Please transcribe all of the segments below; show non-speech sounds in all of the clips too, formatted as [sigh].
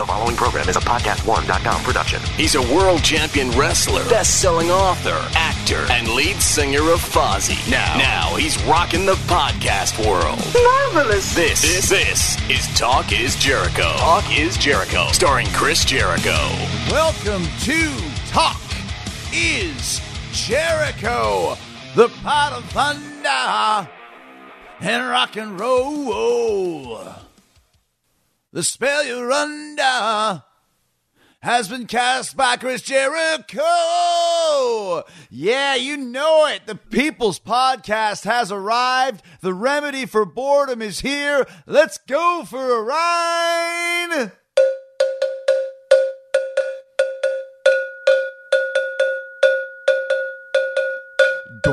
The following program is a podcast1.com production. He's a world champion wrestler, best-selling author, actor, and lead singer of Fozzy. Now, now he's rocking the podcast world. Marvelous. This, this, this is Talk is Jericho. Talk is Jericho, starring Chris Jericho. Welcome to Talk is Jericho, the pot of thunder and rock and roll. The spell you're under has been cast by Chris Jericho. Yeah, you know it. The People's Podcast has arrived. The remedy for boredom is here. Let's go for a ride.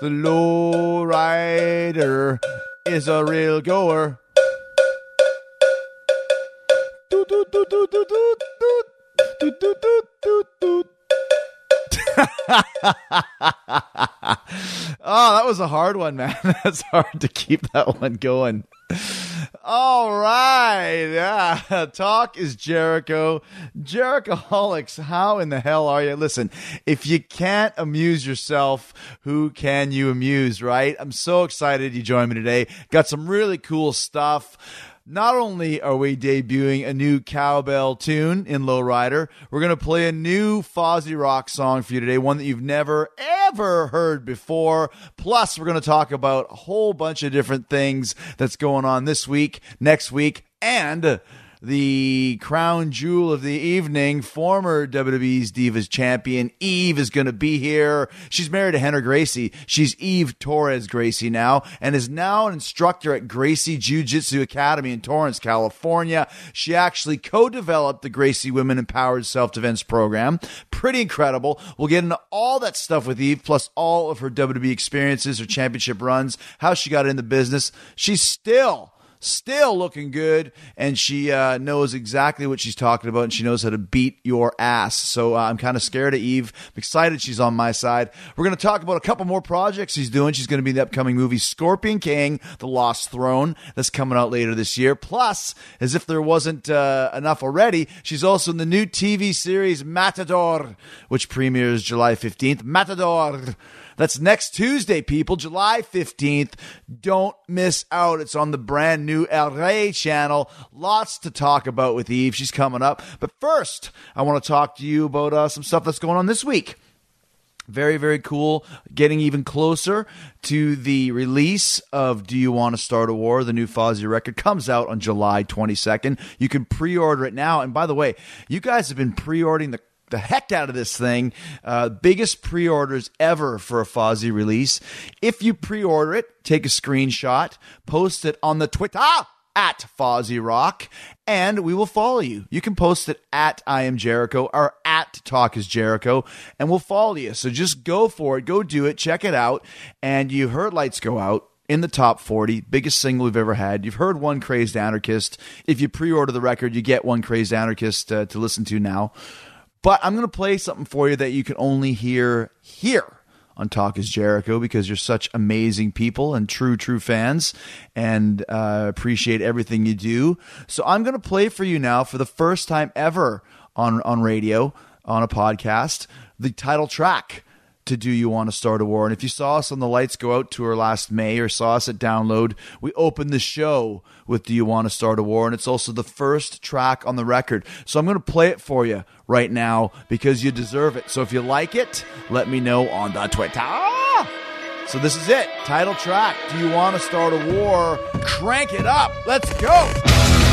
The lowrider is a real goer. [laughs] Oh, that was a hard one, man. [laughs] That's hard to keep that one going. All right. Yeah. [laughs] Talk is Jericho. Jerichoholics, how in the hell are you? Listen, if you can't amuse yourself, who can you amuse, right? I'm so excited you joined me today. Got some really cool stuff. Not only are we debuting a new cowbell tune in Lowrider, we're going to play a new Fozzy Rock song for you today, one that you've never, ever heard before. Plus, we're going to talk about a whole bunch of different things that's going on this week, next week, and the crown jewel of the evening, former WWE's Divas champion, Eve, is going to be here. She's married to Rener Gracie. She's Eve Torres Gracie now, and is now an instructor at Gracie Jiu Jitsu Academy in Torrance, California. She actually co developed the Gracie Women Empowered Self Defense Program. Pretty incredible. We'll get into all that stuff with Eve, plus all of her WWE experiences, her championship runs, how she got in the business. She's still still looking good, and she uh, knows exactly what she's talking about, and she knows how to beat your ass. So uh, I'm kind of scared of Eve. I'm excited she's on my side. We're going to talk about a couple more projects she's doing. She's going to be in the upcoming movie Scorpion King: The Lost Throne that's coming out later this year. Plus, as if there wasn't uh, enough already, she's also in the new TV series Matador, which premieres July 15th. Matador. That's next Tuesday, people, July 15th. Don't miss out. It's on the brand new El Rey channel. Lots to talk about with Eve. She's coming up. But first, I want to talk to you about uh, some stuff that's going on this week. Very, very cool. Getting even closer to the release of Do You Want to Start a War? The new Fozzy record comes out on July 22nd. You can pre order it now. And by the way, you guys have been pre ordering the the heck out of this thing. Uh, biggest pre orders ever for a Fozzy release. If you pre order it, take a screenshot, post it on the Twitter at Fozzy Rock, and we will follow you. You can post it at I am Jericho or at Talk is Jericho, and we'll follow you. So just go for it, go do it, check it out. And you heard lights go out in the top 40, biggest single we've ever had. You've heard One Crazed Anarchyst. If you pre order the record, you get One Crazed Anarchyst uh, to listen to now. But I'm going to play something for you that you can only hear here on Talk is Jericho because you're such amazing people and true, true fans and uh, appreciate everything you do. So I'm going to play for you now for the first time ever on, on radio, on a podcast, the title track to Do You Want to Start a War? And if you saw us on the Lights Go Out tour last May or saw us at Download, we opened the show with Do You Want to Start a War? And it's also the first track on the record. So I'm going to play it for you right now because you deserve it. So if you like it, let me know on the Twitter. So this is it. Title track. Do you want to start a war? Crank it up. Let's go.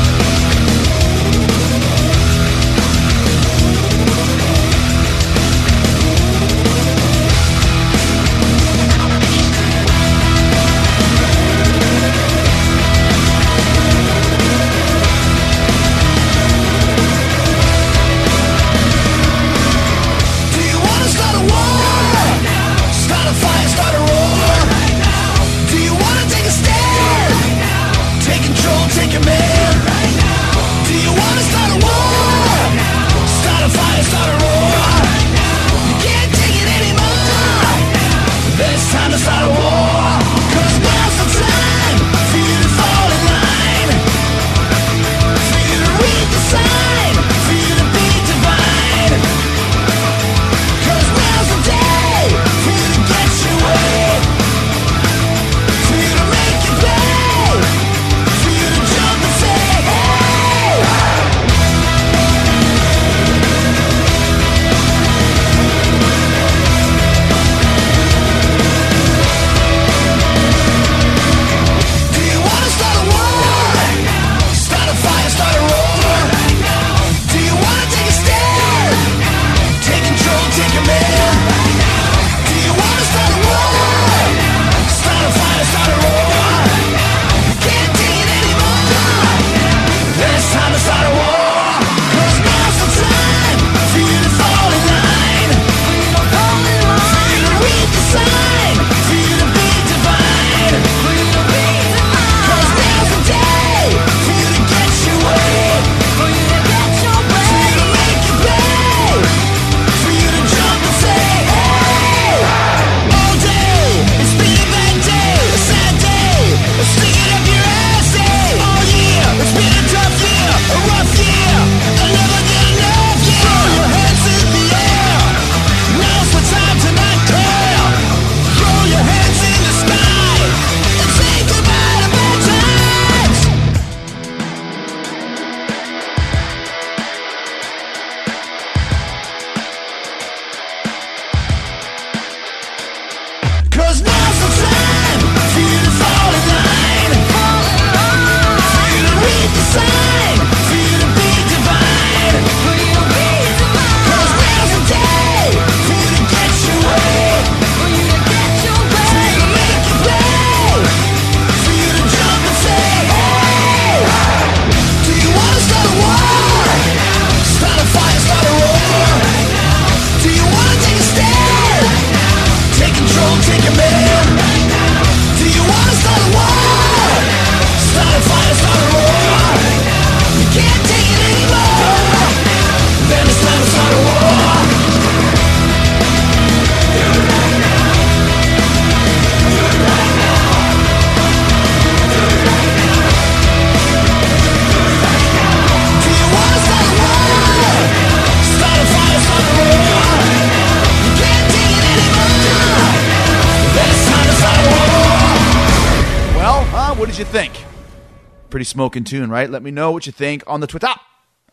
Smoking tune, right? Let me know what you think on the Twitter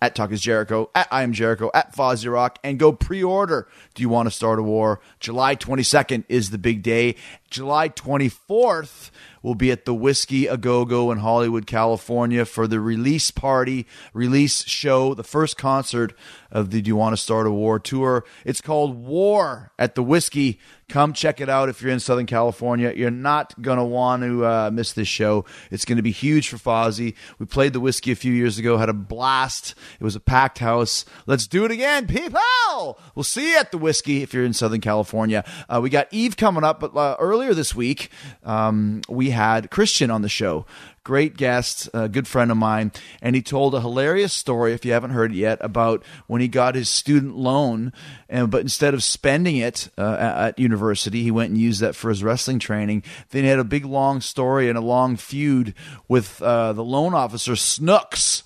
at Talk is Jericho, at I am Jericho, at Fozzy Rock, and go pre-order. Do you want to start a war? July 22nd is the big day. July 24th will be at the Whiskey A Go Go in Hollywood, California for the release party, release show, the first concert of the Do You Want to Start a War tour. It's called War at the Whiskey. Come check it out if you're in Southern California. You're not going to want to uh, miss this show. It's going to be huge for Fozzy. We played the Whiskey a few years ago, had a blast. It was a packed house. Let's do it again, people. We'll see you at the Whiskey if you're in Southern California. Uh, we got Eve coming up, but uh, earlier this week, um, we had Christian on the show. Great guest, a good friend of mine, and he told a hilarious story. If you haven't heard it yet, about when he got his student loan, and but instead of spending it uh, at, university, he went and used that for his wrestling training. Then he had a big long story and a long feud with uh, the loan officer Snooks,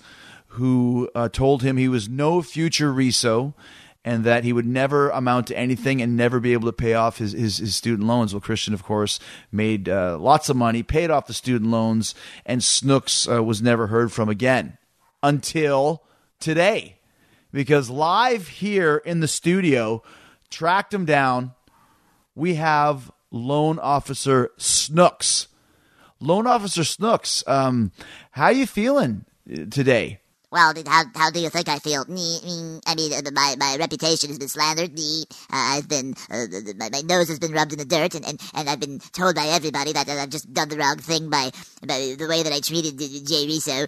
who uh, told him he was no future Reso and that he would never amount to anything and never be able to pay off his, his, his student loans. Well, Christian, of course, made uh, lots of money, paid off the student loans, and Snooks uh, was never heard from again until today. Because live here in the studio, tracked him down, we have loan officer Snooks. Loan officer Snooks, um, how you feeling today? Well, how, how do you think I feel? I mean, uh, my, my reputation has been slandered. Uh, I've been, uh, my, my nose has been rubbed in the dirt, and, and, and I've been told by everybody that, I've just done the wrong thing by, by the way that I treated Jay Reso.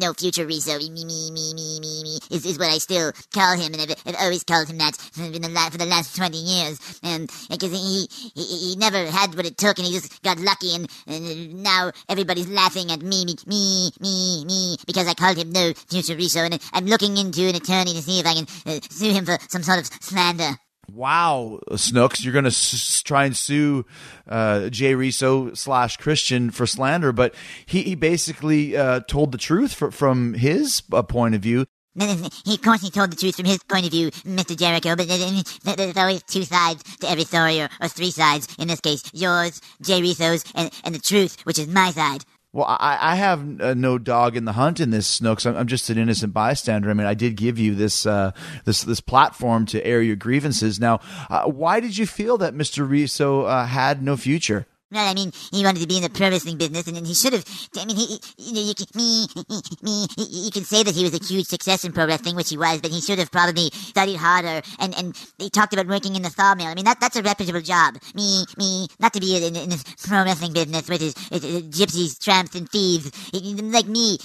No future Reso. Me, me, me, me, me, me, is, is what I still call him, and I've, I've always called him that for the, for the last 20 years. And because he, he, he never had what it took, and he just got lucky, and, and now everybody's laughing at me, me, me, me, me, because I called him no future Reso, and I'm looking into an attorney to see if I can uh, sue him for some sort of slander. Wow, Snooks, you're going to s- try and sue uh, Jay Reso slash Christian for slander, but he, he basically uh, told the truth for, from his uh, point of view. He, of course, he told the truth from his point of view, Mr. Jericho, but there's always two sides to every story, or, or three sides. In this case, yours, Jay Reso's, and, and the truth, which is my side. Well, I, I have uh, no dog in the hunt in this, Snooks. I'm, I'm, just an innocent bystander. I mean, I did give you this uh, this this platform to air your grievances. Now, uh, why did you feel that Mr. Reso uh, had no future? Well, I mean, he wanted to be in the pro wrestling business, and, he should have. I mean, he, you know, you can, me, me, you can say that he was a huge success in pro wrestling, which he was, but he should have probably studied harder. And and he talked about working in the sawmill. I mean, that that's a reputable job. Me, me, not to be in, in this pro wrestling business with his, gypsies, tramps, and thieves. Like me,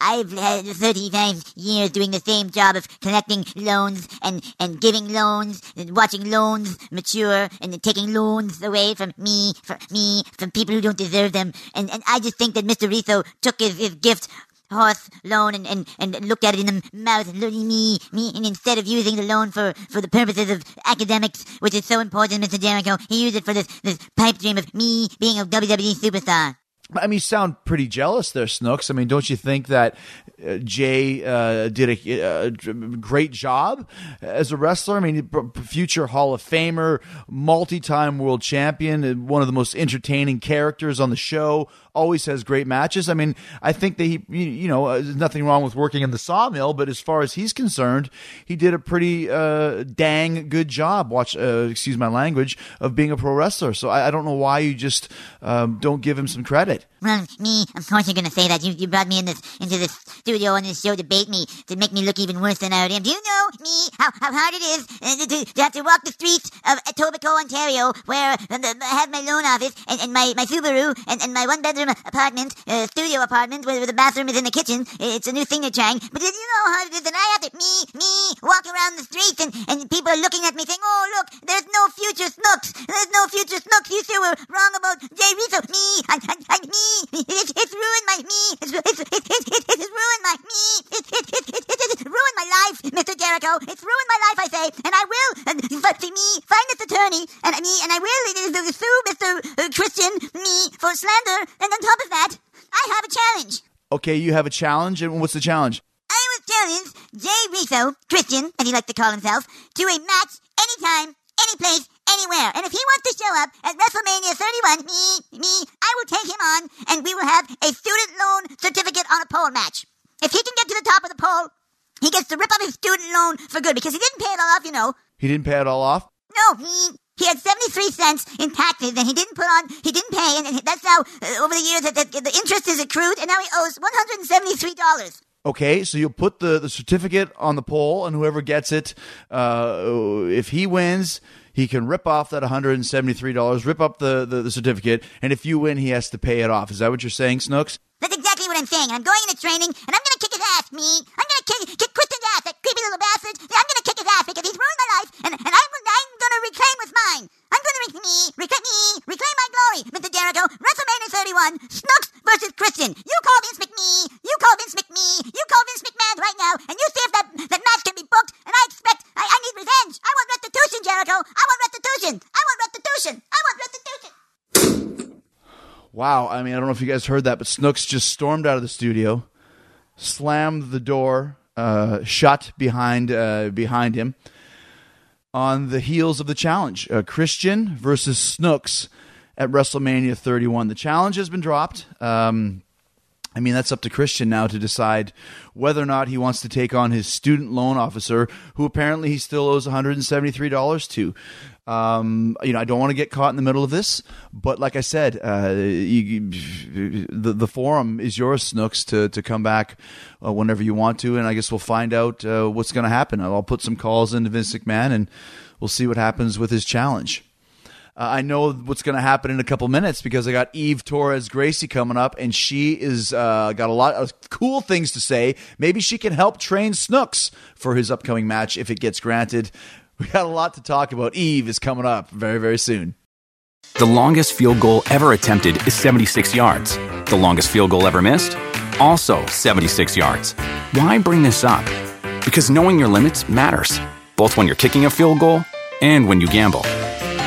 I've had 35 years doing the same job of collecting loans and and giving loans and watching loans mature and taking loans away from me, from me from people who don't deserve them. And, and I just think that Mr. Reso took his, his gift horse loan and, and, and looked at it in the mouth and me, me, and instead of using the loan for, for the purposes of academics, which is so important, Mr. Jericho, he used it for this, this pipe dream of me being a WWE superstar. I mean, sound pretty jealous there, Snooks. I mean, don't you think that uh, Jay uh, did a, a, great job as a wrestler? I mean, future Hall of Famer, multi-time world champion, one of the most entertaining characters on the show, always has great matches. I mean, I think that he, you know, uh, there's nothing wrong with working in the sawmill, but as far as he's concerned, he did a pretty uh, dang good job. Watch, uh, excuse my language, of being a pro wrestler. So I, I don't know why you just um, don't give him some credit. Well, me, of course you're going to say that. You, you brought me in this into this studio on this show to bait me to make me look even worse than I already am. Do you know me how, how hard it is uh, to, to, have to walk the streets of Etobicoke, Ontario, where uh, I have my loan office and, and my, my Subaru and, and my one bedroom apartment, uh, studio apartment, where, the bathroom is in the kitchen. It's a new thing they're trying. But you know how it is that I have to, me, me, walk around the streets and, and people are looking at me saying, oh, look, there's no future Snooks. There's no future Snooks. You two were wrong about Jay Reso. Me, I, I, I, me, it's, it's ruined my, me, it's, it's, it's, it's, it's, ruined my, me, it's, it's, it's, it's, it's, ruined my life, Mr. Jericho. It's ruined my life, I say, and I will, and, but to me, find this attorney, and me, and I will sue Mr. Christian, me, for slander, and on top of that, I have a challenge. Okay, you have a challenge, and what's the challenge? I will challenge Jay Reso, Christian, as he likes to call himself, to a match anytime, any place, anywhere. And if he wants to show up at WrestleMania 31, me, me, I will take him on, and we will have a student loan certificate on a pole match. If he can get to the top of the pole, he gets to rip up his student loan for good because he didn't pay it all off, you know. He didn't pay it all off? No, he he had 73 cents in taxes and he didn't put on, he didn't pay, and that's how, uh, over the years, that, that the interest is accrued, and now he owes $173. Okay, so you'll put the, the certificate on the pole, and whoever gets it, uh, if he wins, he can rip off that $173, rip up the, the, the, certificate, and if you win, he has to pay it off. Is that what you're saying, Snooks? That's exactly what I'm saying. I'm going into training, and I'm going to kick his ass, me. I'm going to kick, kick, ass, that creepy little bastard. I'm going to kick his ass because he's ruined my life, and, and I'm, I'm going to reclaim what's mine. I'm going to reclaim me, reclaim me, reclaim my glory, Mr. Jericho. WrestleMania 31, Snooks versus Christian. You call Vince McMee, you call Vince McMee, you call Vince McMahon right now, and you see if that, that match can be booked, and I expect, I, I need revenge. I want restitution, Jericho. I want restitution. I want restitution. I want restitution. Wow. I mean, I don't know if you guys heard that, but Snooks just stormed out of the studio, slammed the door uh, shut behind uh, behind him on the heels of the challenge. Uh, Christian versus Snooks at WrestleMania 31. The challenge has been dropped. Um, I mean, that's up to Christian now to decide whether or not he wants to take on his student loan officer, who apparently he still owes $173 to. Um, you know, I don't want to get caught in the middle of this, but like I said, uh, you, the the forum is yours, Snooks, to to come back uh, whenever you want to, and I guess we'll find out uh, what's going to happen. I'll put some calls into Vince McMahon, and we'll see what happens with his challenge. Uh, I know what's going to happen in a couple minutes because I got Eve Torres Gracie coming up, and she is uh, got a lot of cool things to say. Maybe she can help train Snooks for his upcoming match if it gets granted. We got a lot to talk about. Eve is coming up very, very soon. The longest field goal ever attempted is 76 yards. The longest field goal ever missed? Also 76 yards. Why bring this up? Because knowing your limits matters, both when you're kicking a field goal and when you gamble.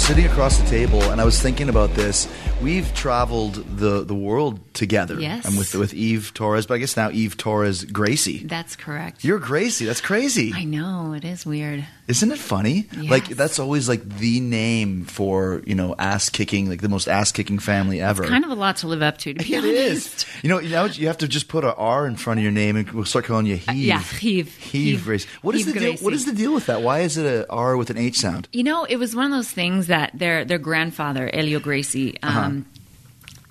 Uh, sitting across the table, and I was thinking about this. We've traveled the, the world together. Yes. I'm with with Eve Torres, but I guess now Eve Torres Gracie. That's correct. You're Gracie. That's crazy. I know it is weird. Isn't it funny? Yes. Like that's always like the name for you know ass kicking, like the most ass kicking family ever. Kind of a lot to live up to. To be [laughs] It honest. is. You know, now you have to just put a R in front of your name, and we'll start calling you Heave. yeah, Heave. Heave, Gracie. What is Heave the deal? What Gracie. is the deal with that? Why is it a R with an H sound? You know, it was one of those things that their their grandfather Helio Gracie. Um, Uh-huh.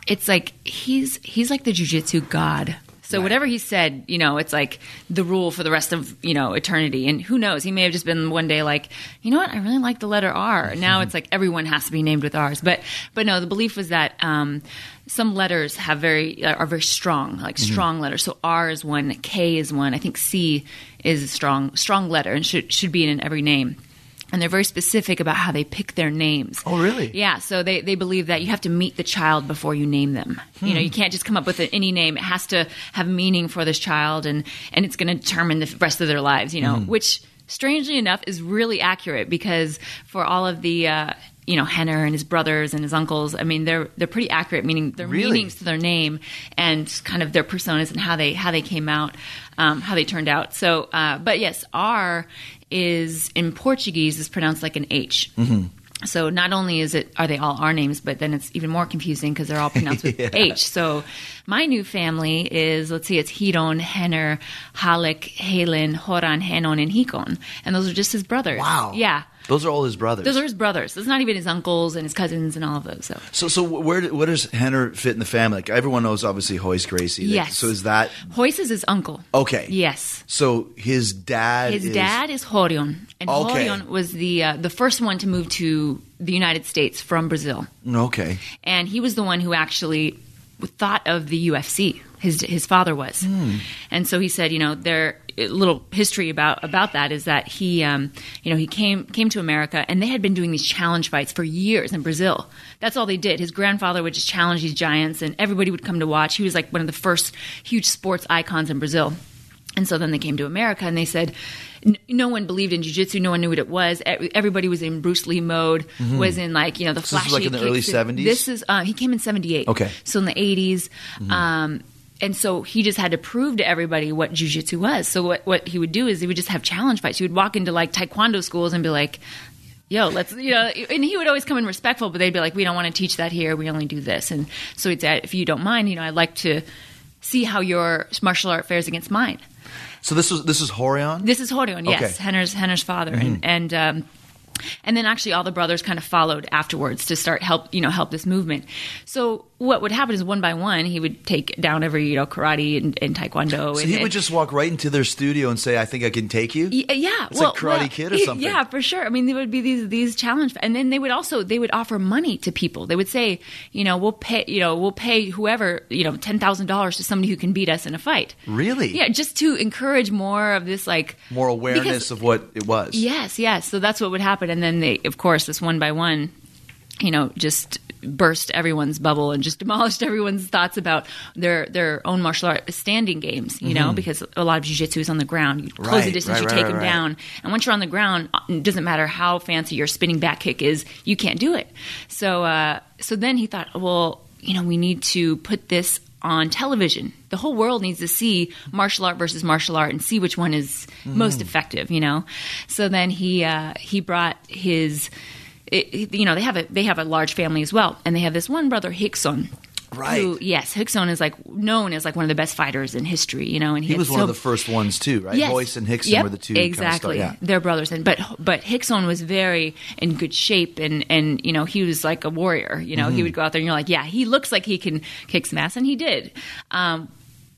It's like he's he's like the jujitsu god. So whatever he said, you know, it's like the rule for the rest of you know eternity. And who knows? He may have just been one day like, you know what? I really like the letter R. Now it's like everyone has to be named with R's. But but no, the belief was that um, some letters have very are very strong, like strong letters. So R is one, K is one. I think C is a strong strong letter and should should be in every name. And they're very specific about how they pick their names. Oh, really? Yeah, so they, they believe that you have to meet the child before you name them. You know, you can't just come up with any name. It has to have meaning for this child, and and it's going to determine the rest of their lives. You know, which strangely enough is really accurate because for all of the. Uh, you know, Rener and his brothers and his uncles. I mean, they're they're pretty accurate, meaning their Really? meanings to their name and kind of their personas and how they how they came out, um, how they turned out. So, uh, but yes, R is in Portuguese is pronounced like an H. Mm-hmm. So not only is it are they all our names, but then it's even more confusing because they're all pronounced with [laughs] H. So my new family is let's see, it's Ryron, Rener, Ralek, Halen, Horan, Hanon, and Hikon, and those are just his brothers. Wow. Yeah. Those are all his brothers. Those are his brothers. It's not even his uncles and his cousins and all of those. So so, so where where does Rener fit in the family? Like everyone knows, obviously Royce Gracie. Like, Yes. So is that Royce is his uncle. okay? Yes. So his dad. His is, dad is Rorion, and Okay. Rorion was the uh, the first one to move to the United States from Brazil. Okay. and he was the one who actually thought of the UFC. His his father was, and so he said, you know, there little history about about that is that he, um, you know, he came came to America and they had been doing these challenge fights for years in Brazil. That's all they did. His grandfather would just challenge these giants, and everybody would come to watch. He was like one of the first huge sports icons in Brazil. And so then they came to America and they said, n- no one believed in jiu-jitsu. No one knew what it was. Everybody was in Bruce Lee mode, was in like, you know, the Mm-hmm. this flashy was like in the early 70s? This is, uh, he came in 78. Okay. Mm-hmm. So in the 80s. Um, and so he just had to prove to everybody what jiu-jitsu was. So what, what he would do is he would just have challenge fights. He would walk into like taekwondo schools and be like, yo, let's, you know, and he would always come in respectful, but they'd be like, we don't want to teach that here. We only do this. And so he'd say, if you don't mind, you know, I'd like to see how your martial art fares against mine. So this was this is Rorion. This is Rorion, yes, Okay. Mm-hmm. Rener's Rener's father, and and um, and then actually all the brothers kind of followed afterwards to start help you know help this movement. So what would happen is one by one he would take down every you know karate and, and taekwondo. So and, he and- would just walk right into their studio and say, "I think I can take you." Y- yeah, It's well, like Karate well, Kid or something. Yeah, for sure. I mean, there would be these these challenge, and then they would also they would offer money to people. They would say, you know, we'll pay, you know, we'll pay whoever, you know, ten thousand dollars to somebody who can beat us in a fight. Really? Yeah, just to encourage more of this, like More awareness because- of what it was. Yes, yes. So that's what would happen, and then they, of course, this one by one, you know, just burst everyone's bubble and just [laughs] demolished everyone's thoughts about their their own martial art standing games. You know, because a lot of jujitsu is on the ground. You close Mm-hmm. Right, the distance, right, you right, take them down, and once you're on the ground, uh, it doesn't matter how fancy your spinning back kick is, you can't do it. So, uh, so then he thought, well, you know, we need to put this on television. The whole world needs to see martial art versus martial art and see which one is Mm-hmm. most effective. You know, so then he uh, he brought his. It, you know they have a they have a large family as well, and they have this one brother Rickson, Right. Who, yes, Rickson is like known as like one of the best fighters in history. You know, and he, He was one so- of the first ones too, right? Yes. Royce and Rickson Yep, were the two. kind of exactly. yeah. They're brothers, and but but Rickson was very in good shape, and and you know he was like a warrior. You know, Mm-hmm. he would go out there, and you're like, yeah, he looks like he can kick some ass, and he did. Um,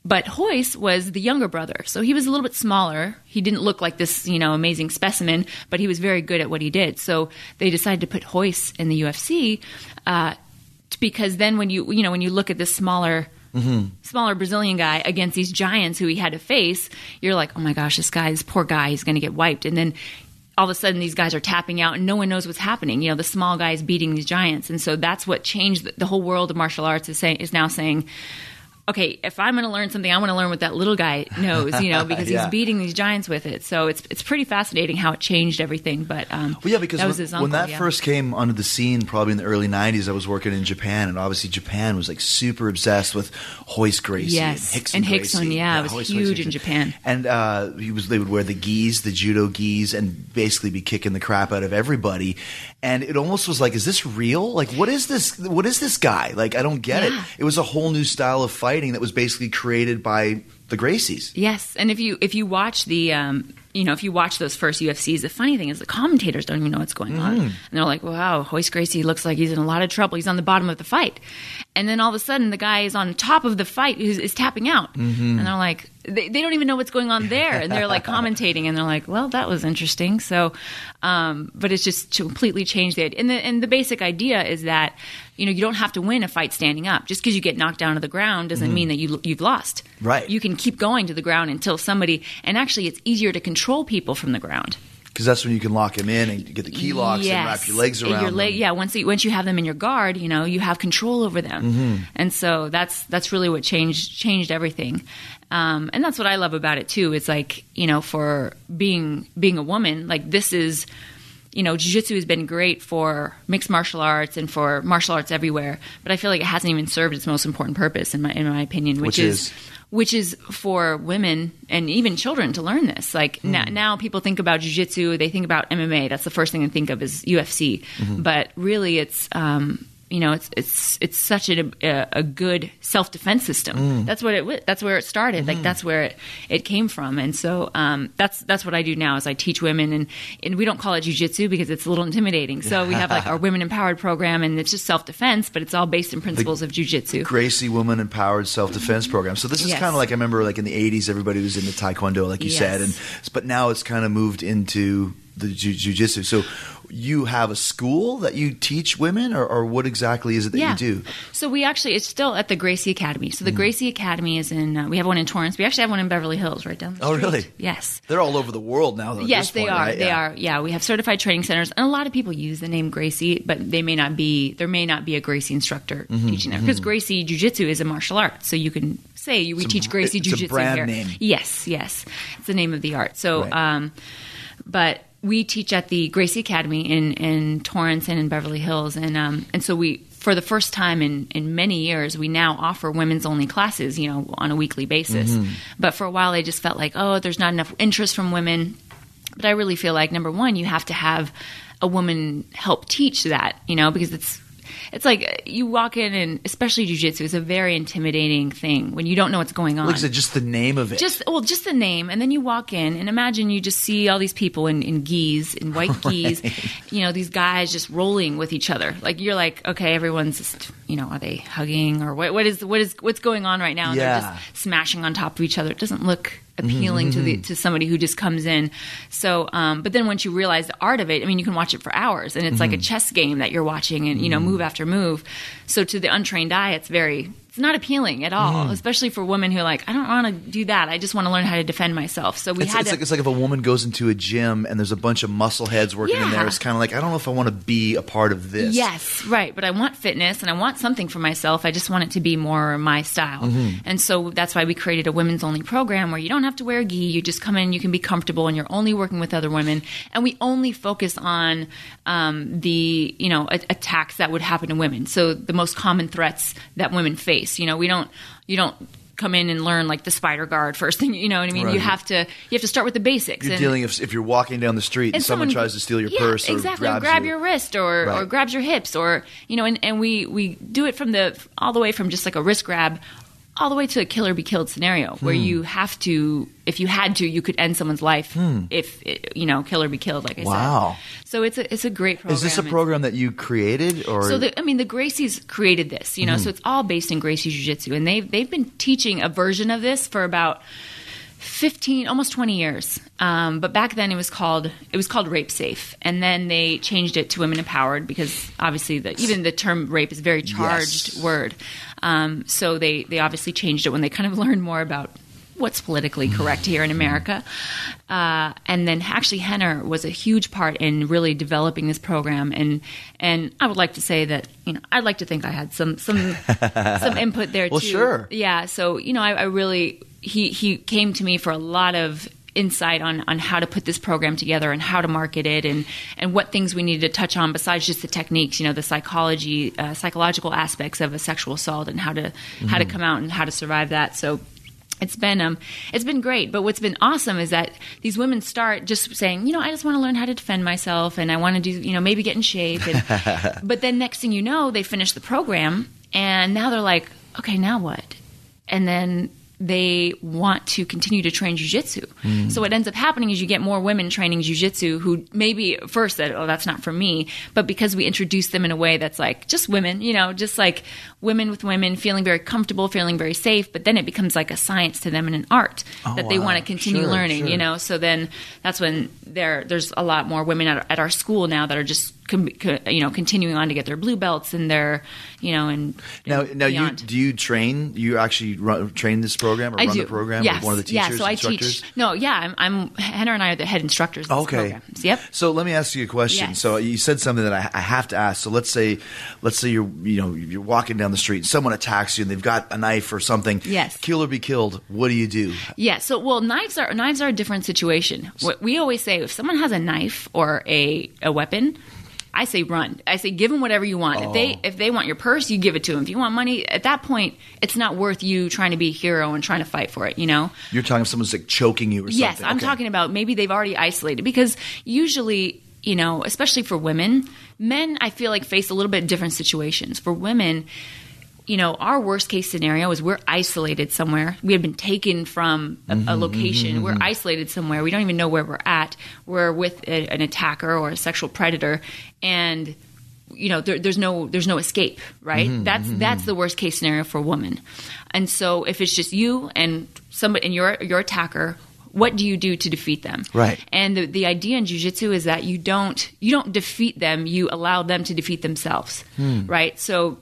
but Royce was the younger brother, so he was a little bit smaller. He didn't look like this, you know, amazing specimen, but he was very good at what he did. So they decided to put Royce in the UFC uh, because then when you you know when you look at this smaller smaller Brazilian guy against these giants who he had to face, you're like, oh my gosh, this guy, this poor guy, he's going to get wiped. And then all of a sudden, these guys are tapping out, and no one knows what's happening. You know, the small guy is beating these giants, and so that's what changed the, the whole world of martial arts. Is saying is now saying. Okay, if I'm going to learn something, I want to learn what that little guy knows, you know, [laughs] because Yeah. he's beating these giants with it. So it's it's pretty fascinating how it changed everything. But um, Well, yeah, because that when, uncle, when that yeah. first came onto the scene, probably in the early '90s, I was working in Japan, and obviously Japan was like super obsessed with Royce Gracie Yes, and Rickson. and Rickson, Gracie. yeah, it was Royce, huge in Japan. And uh, he was they would wear the gis, the judo gis, and basically be kicking the crap out of everybody. And it almost was like, is this real? Like, what is this? What is this guy? Like, I don't get Yeah. it. It was a whole new style of fighting that was basically created by the Gracies. Yes, and if you if you watch the um, you know if you watch those first UFCs, the funny thing is the commentators don't even know what's going on, and they're like, "Wow, Royce Gracie looks like he's in a lot of trouble. He's on the bottom of the fight," and then all of a sudden the guy is on top of the fight is, is tapping out, and they're like, they, they don't even know what's going on there, and they're like commentating, and they're like, "Well, that was interesting." So, um, but it's just completely changed the idea, and the and the basic idea is that you know you don't have to win a fight standing up. Just because you get knocked down to the ground doesn't mean that you you've lost. Right. You can keep going to the ground until somebody, and actually, it's easier to control people from the ground. Because that's when you can lock him in and get the key locks and wrap your legs around Your leg, them. yeah. Once you, once you have them in your guard, you know you have control over them, Mm-hmm. and so that's that's really what changed changed everything. Um, and that's what I love about it too. It's like you know, for being being a woman, like this is you know, jiu-jitsu has been great for mixed martial arts and for martial arts everywhere, but I feel like it hasn't even served its most important purpose in my in my opinion, which, Which is? which is for women and even children to learn this. Like Hmm. now, now people think about jujitsu, they think about MMA. That's the first thing they think of is UFC. Mm-hmm. But really, it's um, you know, it's it's it's such a a, a good self defense system. Mm. That's what it that's where it started. Like that's where it, it came from. And so um, that's that's what I do now is I teach women and and we don't call it jujitsu because it's a little intimidating. So we have like our [laughs] women empowered program and it's just self defense, but it's all based in principles of jujitsu. Gracie Woman Empowered Self Defense Program. So this is Yes. kind of like I remember, like in the '80s, everybody was into Taekwondo, like you Yes. said, and but now it's kind of moved into the ju- jujitsu. So you have a school that you teach women, or, or what exactly is it that yeah. you do? So we actually it's still at the Gracie Academy. So the Gracie Academy is in uh, we have one in Torrance. We actually have one in Beverly Hills right down the street. Oh, really? Yes. They're all over the world now. Though, Yes, they point, are. right? They Yeah. are. Yeah, we have certified training centers, and a lot of people use the name Gracie, but they may not be. There may not be a Gracie instructor Mm-hmm, teaching there because Gracie Jiu Jitsu is a martial art. So you can say we It's teach Gracie Jiu Jitsu brand here. name. Yes, yes, it's the name of the art. So, Right. um, but we teach at the Gracie Academy in in Torrance and in Beverly Hills, and um, and so we. For the first time in, in many years, we now offer women's only classes, you know, on a weekly basis. Mm-hmm. But for a while, I just felt like, oh, there's not enough interest from women. But I really feel like number one, you have to have a woman help teach that, you know, because it's it's like uh, you walk in and especially jujitsu is a very intimidating thing when you don't know what's going on. Like just the name of it. Just well, just the name, and then you walk in, and imagine you just see all these people in, in gis, in white [laughs] gis, you know, these guys just rolling with each other. Like you're like, okay, everyone's just you know, are they hugging or what? What is what is what's going on right now? Yeah. They're just smashing on top of each other. It doesn't look mm-hmm, appealing to the mm-hmm. to somebody who just comes in. So, um, but then once you realize the art of it, I mean, you can watch it for hours, and it's like a mm-hmm. chess game that you're watching, and you know, move after move. So to the untrained eye, it's very it's not appealing at all, especially for women who are like, I don't want to do that. I just want to learn how to defend myself. So we It's, had it's to. like it's like if a woman goes into a gym and there's a bunch of muscle heads working in there. It's kind of like I don't know if I want to be a part of this. Yes, right. But I want fitness and I want something for myself. I just want it to be more my style. Mm-hmm. And so that's why we created a women's only program where you don't have to wear a gi. You just come in, you can be comfortable, and you're only working with other women. And we only focus on um, the you know a- attacks that would happen to women. So the most common threats that women face. You know, we don't you don't come in and learn like the spider guard first thing [laughs] you know what i mean Right. you have to you have to start with the basics You're and- dealing if, if you're walking down the street and, and someone, tries to steal your yeah, purse or exactly, grabs grab you. your wrist or, or grabs your hips or you know, and, and we we do it from the all the way from just like a wrist grab all the way to a kill or be killed scenario where Hmm. you have to if you had to you could end someone's life if it, you know kill or be killed like I Hmm. Wow. said. So it's a it's a great program. Is this a It's- program that you created or so the, I mean, the Gracies created this, you know. Mm-hmm. So it's all based in Gracie Jiu Jitsu, and they've they've been teaching a version of this for about fifteen, almost twenty years. Um, but back then it was called it was called Rape Safe, and then they changed it to Women Empowered because obviously the, even the term rape is a very charged Yes. word. Um, so they they obviously changed it when they kind of [laughs] learned more about what's politically correct here in America. Uh, and then actually Rener was a huge part in really developing this program. And and I would like to say that you know I'd like to think I had some some [laughs] some input there Well, too. sure. Yeah. So you know I, I really he he came to me for a lot of insight on on how to put this program together and how to market it and and what things we needed to touch on besides just the techniques you know the psychology uh, psychological aspects of a sexual assault and how to how to come out and how to survive that so it's been um it's been great but what's been awesome is that these women start just saying you know i just want to learn how to defend myself and i want to do you know maybe get in shape and, [laughs] but then next thing you know they finish the program and now they're like okay now what? And then they want to continue to train jujitsu. Mm. So what ends up happening is you get more women training jujitsu who maybe at first said, "Oh, that's not for me," but because we introduce them in a way that's like just women, you know, just like women with women, feeling very comfortable, feeling very safe. But then it becomes like a science to them and an art oh, that they wow. want to continue Sure, learning. sure. You know, so then that's when there there's a lot more women at, at our school now that are just com- co- you know continuing on to get their blue belts and their you know and now and now you beyond. do you train you actually run, train this program or I run do. the program Yes. or one of the teachers Yeah, so I teach. No, yeah, I'm, I'm Rener and I are the head instructors. Of Okay. program. Yep. So let me ask you a question. Yes. So you said something that I, I have to ask. So let's say, let's say you're you know you're walking down the street and someone attacks you and they've got a knife or something. Yes. Kill or be killed. What do you do? Yeah. So, well, knives are knives are a different situation. What we always say, if someone has a knife or a a weapon. I say run. I say give them whatever you want. If they oh. if they want your purse, you give it to them. If you want money, at that point, it's not worth you trying to be a hero and trying to fight for it. You know. You're talking someone's like choking you or something. Yes, something. I'm Okay. talking about maybe they've already isolated because usually, you know, especially for women, men I feel like face a little bit different situations. For women, you know, our worst case scenario is we're isolated somewhere. We have been taken from a, Mm-hmm, a location. Mm-hmm, we're mm-hmm. isolated somewhere. We don't even know where we're at. We're with a, an attacker or a sexual predator, and you know, there, there's no there's no escape. Right? Mm-hmm, that's mm-hmm, that's the worst case scenario for a woman. And so, if it's just you and somebody and your your attacker. What do you do to defeat them? Right. And the, the idea in jujitsu is that you don't you don't defeat them. You allow them to defeat themselves. Hmm. Right. So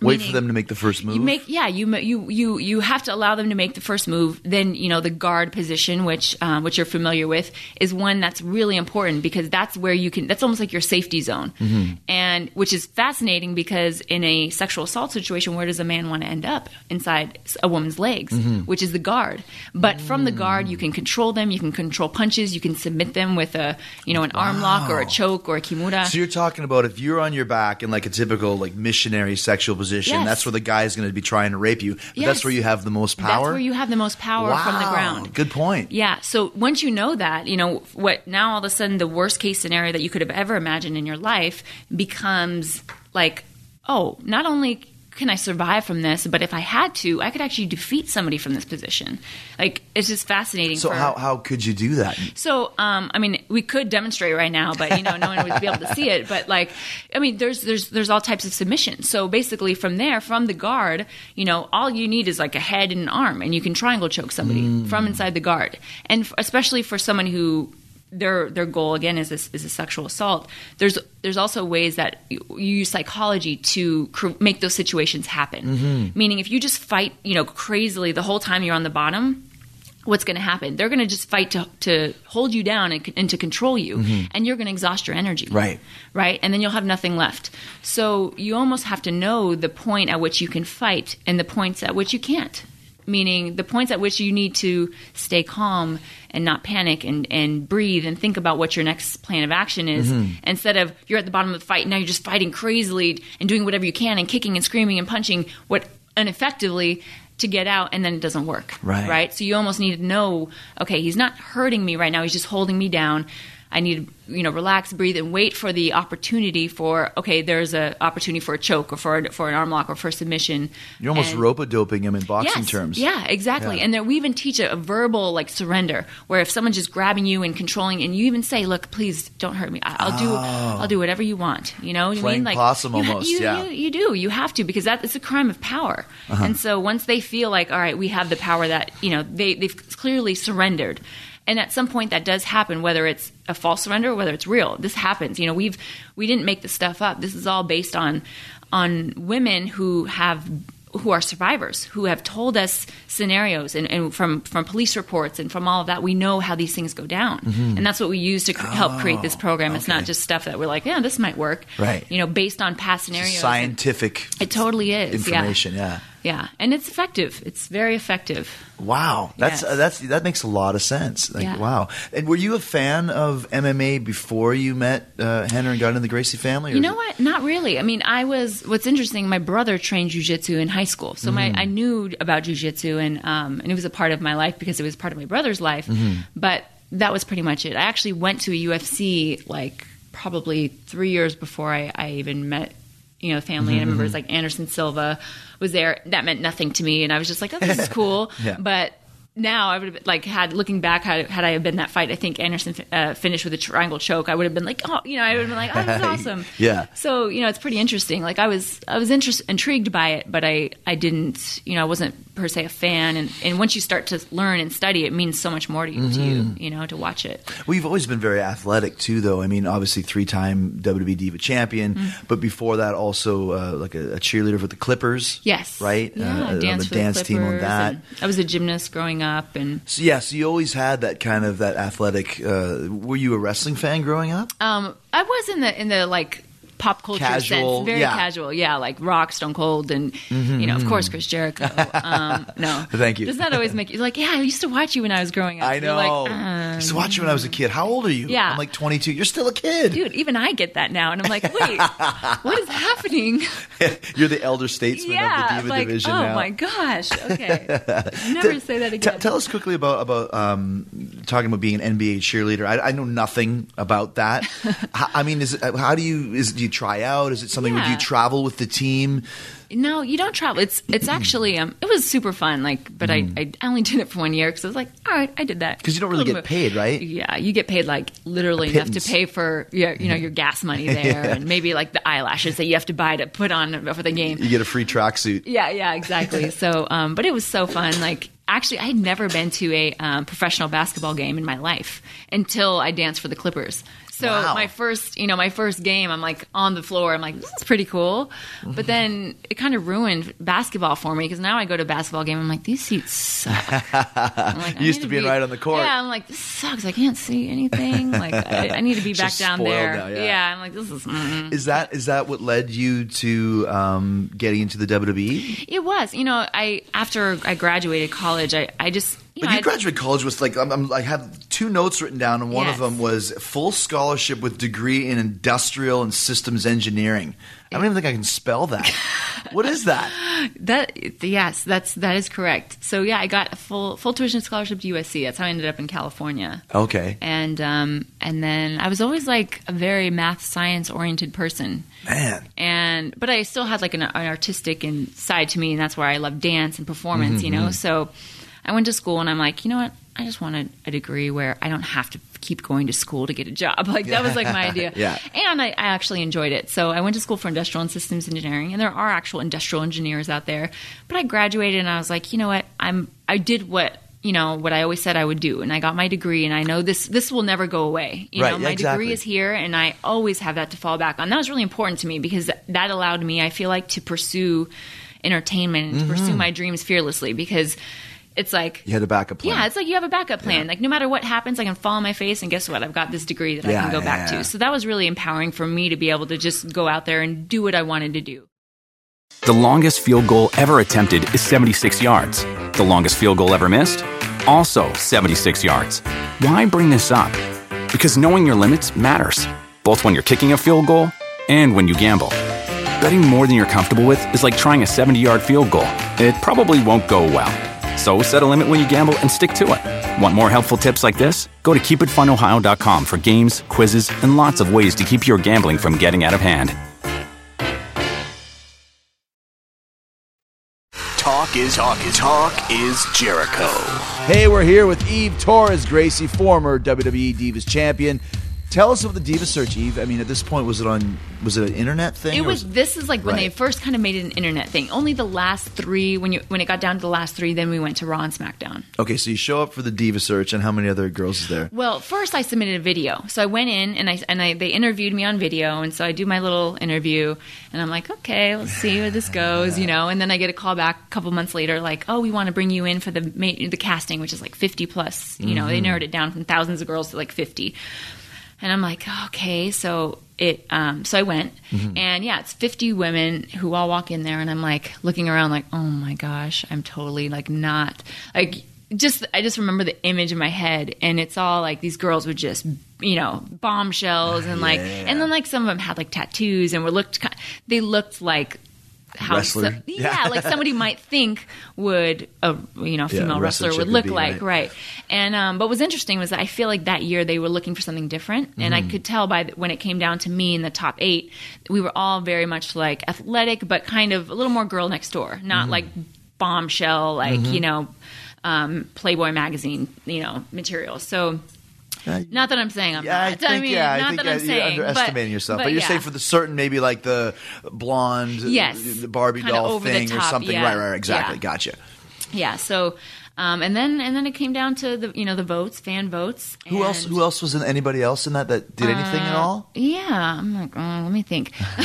Wait meaning- for them to make the first move. you make yeah you you you you have to allow them to make the first move. Then you know the guard position, which um, which you're familiar with, is one that's really important because that's where you can. That's almost like your safety zone, mm-hmm. and which is fascinating because in a sexual assault situation, where does a man want to end up inside a woman's legs, mm-hmm. which is the guard. But from the guard, you mm. can control them. You can control punches. You can submit them with a you know an arm lock or a choke or a kimura. So you're talking about if you're on your back in like a typical like missionary sexual position, Yes. that's where the guy is going to be trying to rape you. But Yes. That's where you have the most power. That's where you have the most power from the ground. Good point. Yeah. So once you know that, you know what now all of a sudden the worst case scenario that you could have ever imagined in your life becomes like, oh, not only can I survive from this? But if I had to, I could actually defeat somebody from this position. Like it's just fascinating. So for, how how could you do that? so, um, I mean, we could demonstrate right now, but you know, no one would be able to see it. But like, I mean, there's there's there's all types of submissions. So basically, from there, from the guard, you know, all you need is like a head and an arm, and you can triangle choke somebody from inside the guard. And f- especially for someone who their their goal again is this is a sexual assault. There's there's also ways that you, you use psychology to cr- make those situations happen. Mm-hmm. Meaning, if you just fight, you know, crazily the whole time you're on the bottom what's going to happen? They're going to just fight to, to hold you down and, and to control you, mm-hmm. and you're going to exhaust your energy. Right. Right. And then you'll have nothing left. So you almost have to know the point at which you can fight and the points at which you can't. Meaning the points at which you need to stay calm and not panic and, and breathe and think about what your next plan of action is mm-hmm. instead of you're at the bottom of the fight and now you're just fighting crazily and doing whatever you can and kicking and screaming and punching what ineffectively to get out and then it doesn't work. Right. right? So you almost need to know okay he's not hurting me right now he's just holding me down i need to you know relax breathe and wait for the opportunity for okay there's a opportunity for a choke or for, a, for an arm lock or for submission You're almost And- rope a doping him in boxing yes, terms. Yeah, exactly. Yeah. And then we even teach a, a verbal like surrender, where if someone's just grabbing you and controlling, and you even say, "Look, please don't hurt me. I- I'll do, I'll do whatever you want." You know what I Oh. Mean? Like possum you almost, You, yeah. Uh-huh. you, you do. You have to because that is a crime of power. And so once they feel like, all right, we have the power that you know they they've clearly surrendered. And at some point that does happen, whether it's a false surrender or whether it's real. This happens. You know, we've we didn't make this stuff up. This is all based on on women who have who are survivors who have told us scenarios and, and from from police reports and from all of that we know how these things go down and that's what we use to cr- help create this program it's not Mm-hmm. Oh, okay. just stuff that we're like yeah this might work Right. you know based on past scenarios Scientific it totally is information. Yeah. yeah yeah and it's effective it's very effective Wow, that's Yes. uh, that's that makes a lot of sense. Like, Yeah. wow. And were you a fan of MMA before you met uh, Rener and got into the Gracie family? or You know what? Not really. I mean, I was. What's interesting, my brother trained jujitsu in high school, so my I knew about jujitsu, and um, and it was a part of my life because it was part of my brother's life. But that was pretty much it. I actually went to a UFC like probably three years before I, I even met. You know, family and members mm-hmm. like Anderson Silva was there. That meant nothing to me, and I was just like, "Oh, this is cool." [laughs] Yeah. But now I would have like had looking back had had I have been that fight, I think Anderson uh, finished with a triangle choke. I would have been like, oh, you know, I would have been like, oh, that's [laughs] awesome. Yeah. So you know, it's pretty interesting. Like I was I was interest, intrigued by it, but I I didn't you know I wasn't per se a fan. And and once you start to learn and study, it means so much more to you to you you know to watch it. Well, you've always been very athletic too, though. I mean, obviously three-time WWE Diva champion, Mm-hmm. but before that, also uh, like a, a cheerleader for the Clippers. Yes. right. Yeah. uh, on dance the dance the team on that. I was a gymnast growing up, and So yeah, so you always had that kind of that athletic. Uh, were you a wrestling fan growing up? Um, I was in the in the like pop culture Casual, sense, very yeah. casual, yeah, like Rock, Stone Cold, and you know, of course, Chris Jericho. [laughs] Um, no, Thank you. Does that always make you like? Yeah, I used to watch you when I was growing up. I know. Like, I used to watch you when I was a kid. How old are you? Yeah. I'm like 22. You're still a kid. Dude, even I get that now, and I'm like, wait, [laughs] what is happening? [laughs] You're the elder statesman yeah, of the Diva like, division oh now. my gosh. Okay, never say that T- again. tell us quickly about about um, talking about being an NBA cheerleader. I, I know nothing about that. how, I mean, is it, how do you is do you try out? Is it something? Would you travel with the team? No, you don't travel. It's it's actually um it was super fun. Like, but I, I only [laughs] did it for one year because I was like, all right, I did that Because Mm. you don't really get bit. paid, right? Yeah, you get paid like literally enough to pay for your you know [laughs] your gas money there, and maybe like the eyelashes that you have to buy to put on for the game. You get a free tracksuit. Yeah, yeah, exactly. [laughs] so, um, but it was so fun. Like, actually, I had never been to a um, professional basketball game in my life until I danced for the Clippers. So Wow. my first, you know, my first game, I'm like on the floor. I'm like, this is pretty cool. But then it kind of ruined basketball for me because now I go to a basketball game. I'm like, these seats suck. I'm [laughs] like, I You used need to being right on the court. Yeah, I'm like, this sucks. I can't see anything. [laughs] Like, I, I need to be back down there. now, yeah. I'm like, this is. mm Is that is that what led you to um, getting into the? WWE? It was. You know, I after I graduated college, I, I just But know, you I- graduated college with like I'm, I'm, I have two notes written down, and one of them was full scholarship with degree in industrial and systems engineering. I don't even think I can spell that. [laughs] what is that? That yes, that's that is correct. So yeah, I got a full full tuition scholarship to USC. That's how I ended up in California. Okay, And um, and then I was always like a very math science oriented person. man. and but I still had like an, an artistic and side to me, and that's where I love dance and performance. You know, so I went to school, and I'm like, you know what? I just wanted a degree where I don't have to keep going to school to get a job. [laughs] Like that was like my [laughs] idea. Yeah. And I, I actually enjoyed it. So I went to school for industrial and systems engineering, and there are actual industrial engineers out there. But I graduated, and I was like, you know what? I'm I did what. You know what I always said I would do, and I got my degree, and I know this this will never go away. You Right, know, my exactly. degree is here and I always have that to fall back on. That was really important to me because that allowed me, I feel like, to pursue entertainment and to pursue mm-hmm. my dreams fearlessly because it's like You had a backup plan. yeah, it's like you have a backup plan. Like no matter what happens, I can fall on my face and guess what? I've got this degree that I can go yeah, back yeah. to. So that was really empowering for me to be able to just go out there and do what I wanted to do. The longest field goal ever attempted is 76 yards. The longest field goal ever missed? Also 76 yards. Why bring this up? Because knowing your limits matters, both when you're kicking a field goal and when you gamble. Betting more than you're comfortable with is like trying a 70 yard field goal. It probably won't go well. So set a limit when you gamble and stick to it. Want more helpful tips like this? Go to keepitfunohio.com for games, quizzes, and lots of ways to keep your gambling from getting out of hand. Talk is talk is talk is Jericho. Hey, we're here with Eve Torres Gracie, former WWE Divas champion. Tell us about the Diva search, Eve. I mean, at this point, was it on? Was it an internet thing? It or was. This is like when they first kind of made it an internet thing. Only the last three, when you when it got down to the last three, then we went to Raw and SmackDown. Okay, so you show up for the diva search, and how many other girls is there? Well, first I submitted a video. So I went in and I and I they interviewed me on video, and so I do my little interview, and I'm like, okay, let's see where this goes, you know. And then I get a call back a couple months later, like, oh, we want to bring you in for the the casting, which is like 50 plus. You know, they mm-hmm. narrowed it down from thousands of girls to like 50. And I'm like, okay, so it, um, so I went, and yeah, it's 50 women who all walk in there, and I'm like looking around, like, oh my gosh, I'm totally like not like just I just remember the image in my head, and it's all like these girls were just you know bombshells, and like, and then like some of them had like tattoos, and were looked, they looked like. How Wrestler? so- [laughs] yeah, like somebody might think would a you know female wrestler wrestler would look like, right. right? And um, but what was interesting was that I feel like that year they were looking for something different, and I could tell by the, when it came down to me in the top eight, we were all very much like athletic, but kind of a little more girl next door, not like bombshell, like you know, um, Playboy magazine, you know, material. So. Not that I'm saying I'm Yeah, I not. think mean, yeah, I not think that I'm you're saying, underestimating but, yourself. But, but you're yeah. saying for the certain, maybe like the blonde, Yes. the Barbie Kinda doll thing or something. Right, right, right, exactly. Gotcha. yeah. So, um, and then and then it came down to the you know the votes, fan votes. Who else? Who else was in? Anybody else in that that did anything at Uh, all? Yeah, I'm like, oh, let me think. [laughs]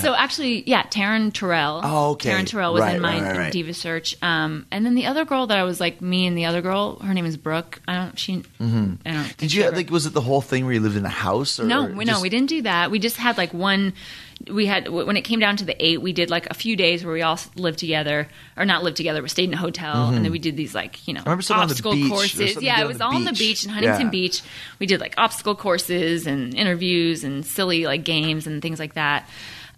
so actually, yeah, Taryn Terrell. Oh, okay. Taryn Terrell was Right, in my right, right. Diva search. Um, and then the other girl that I was like, me and the other girl, her name is Brooke. I don't. She. I don't. Did you ever- like? Was it the whole thing where you lived in a house? Or, no, or no, just- we didn't do that. We just had like one. We had when it came down to the eight, we did like a few days where we all lived together, or not lived together, but stayed in a hotel, and then we did these like you know Mm-hmm. remember something on the obstacle. Courses. Yeah, it was all on the beach. beach in Huntington Yeah. Beach. We did like obstacle courses and interviews and silly like games and things like that.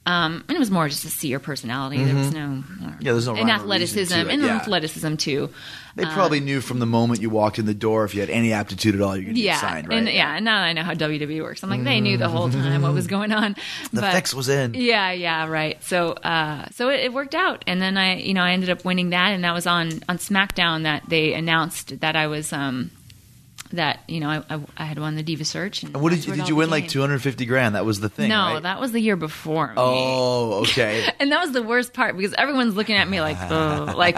Um, and it was more just to see your personality. There was no Mm-hmm. Yeah, there's no and rhyme or reason athleticism and yeah. athleticism too. They probably knew from the moment you walked in the door if you had any aptitude at all, you're to Yeah, get signed, right? and yeah, and now I know how WWE works. I'm like, they knew the whole time what was going on. The but, fix was in. Yeah, yeah, right. So, uh, so it, it worked out, and then I, you know, I ended up winning that, and that was on on SmackDown that they announced that I was, um, that you know, I, I, I had won the Diva Search. And, And what did you did you win like 250 grand? That was the thing. No, right? that was the year before. Me. Oh, okay. [laughs] And that was the worst part because everyone's looking at me like, oh, [laughs] like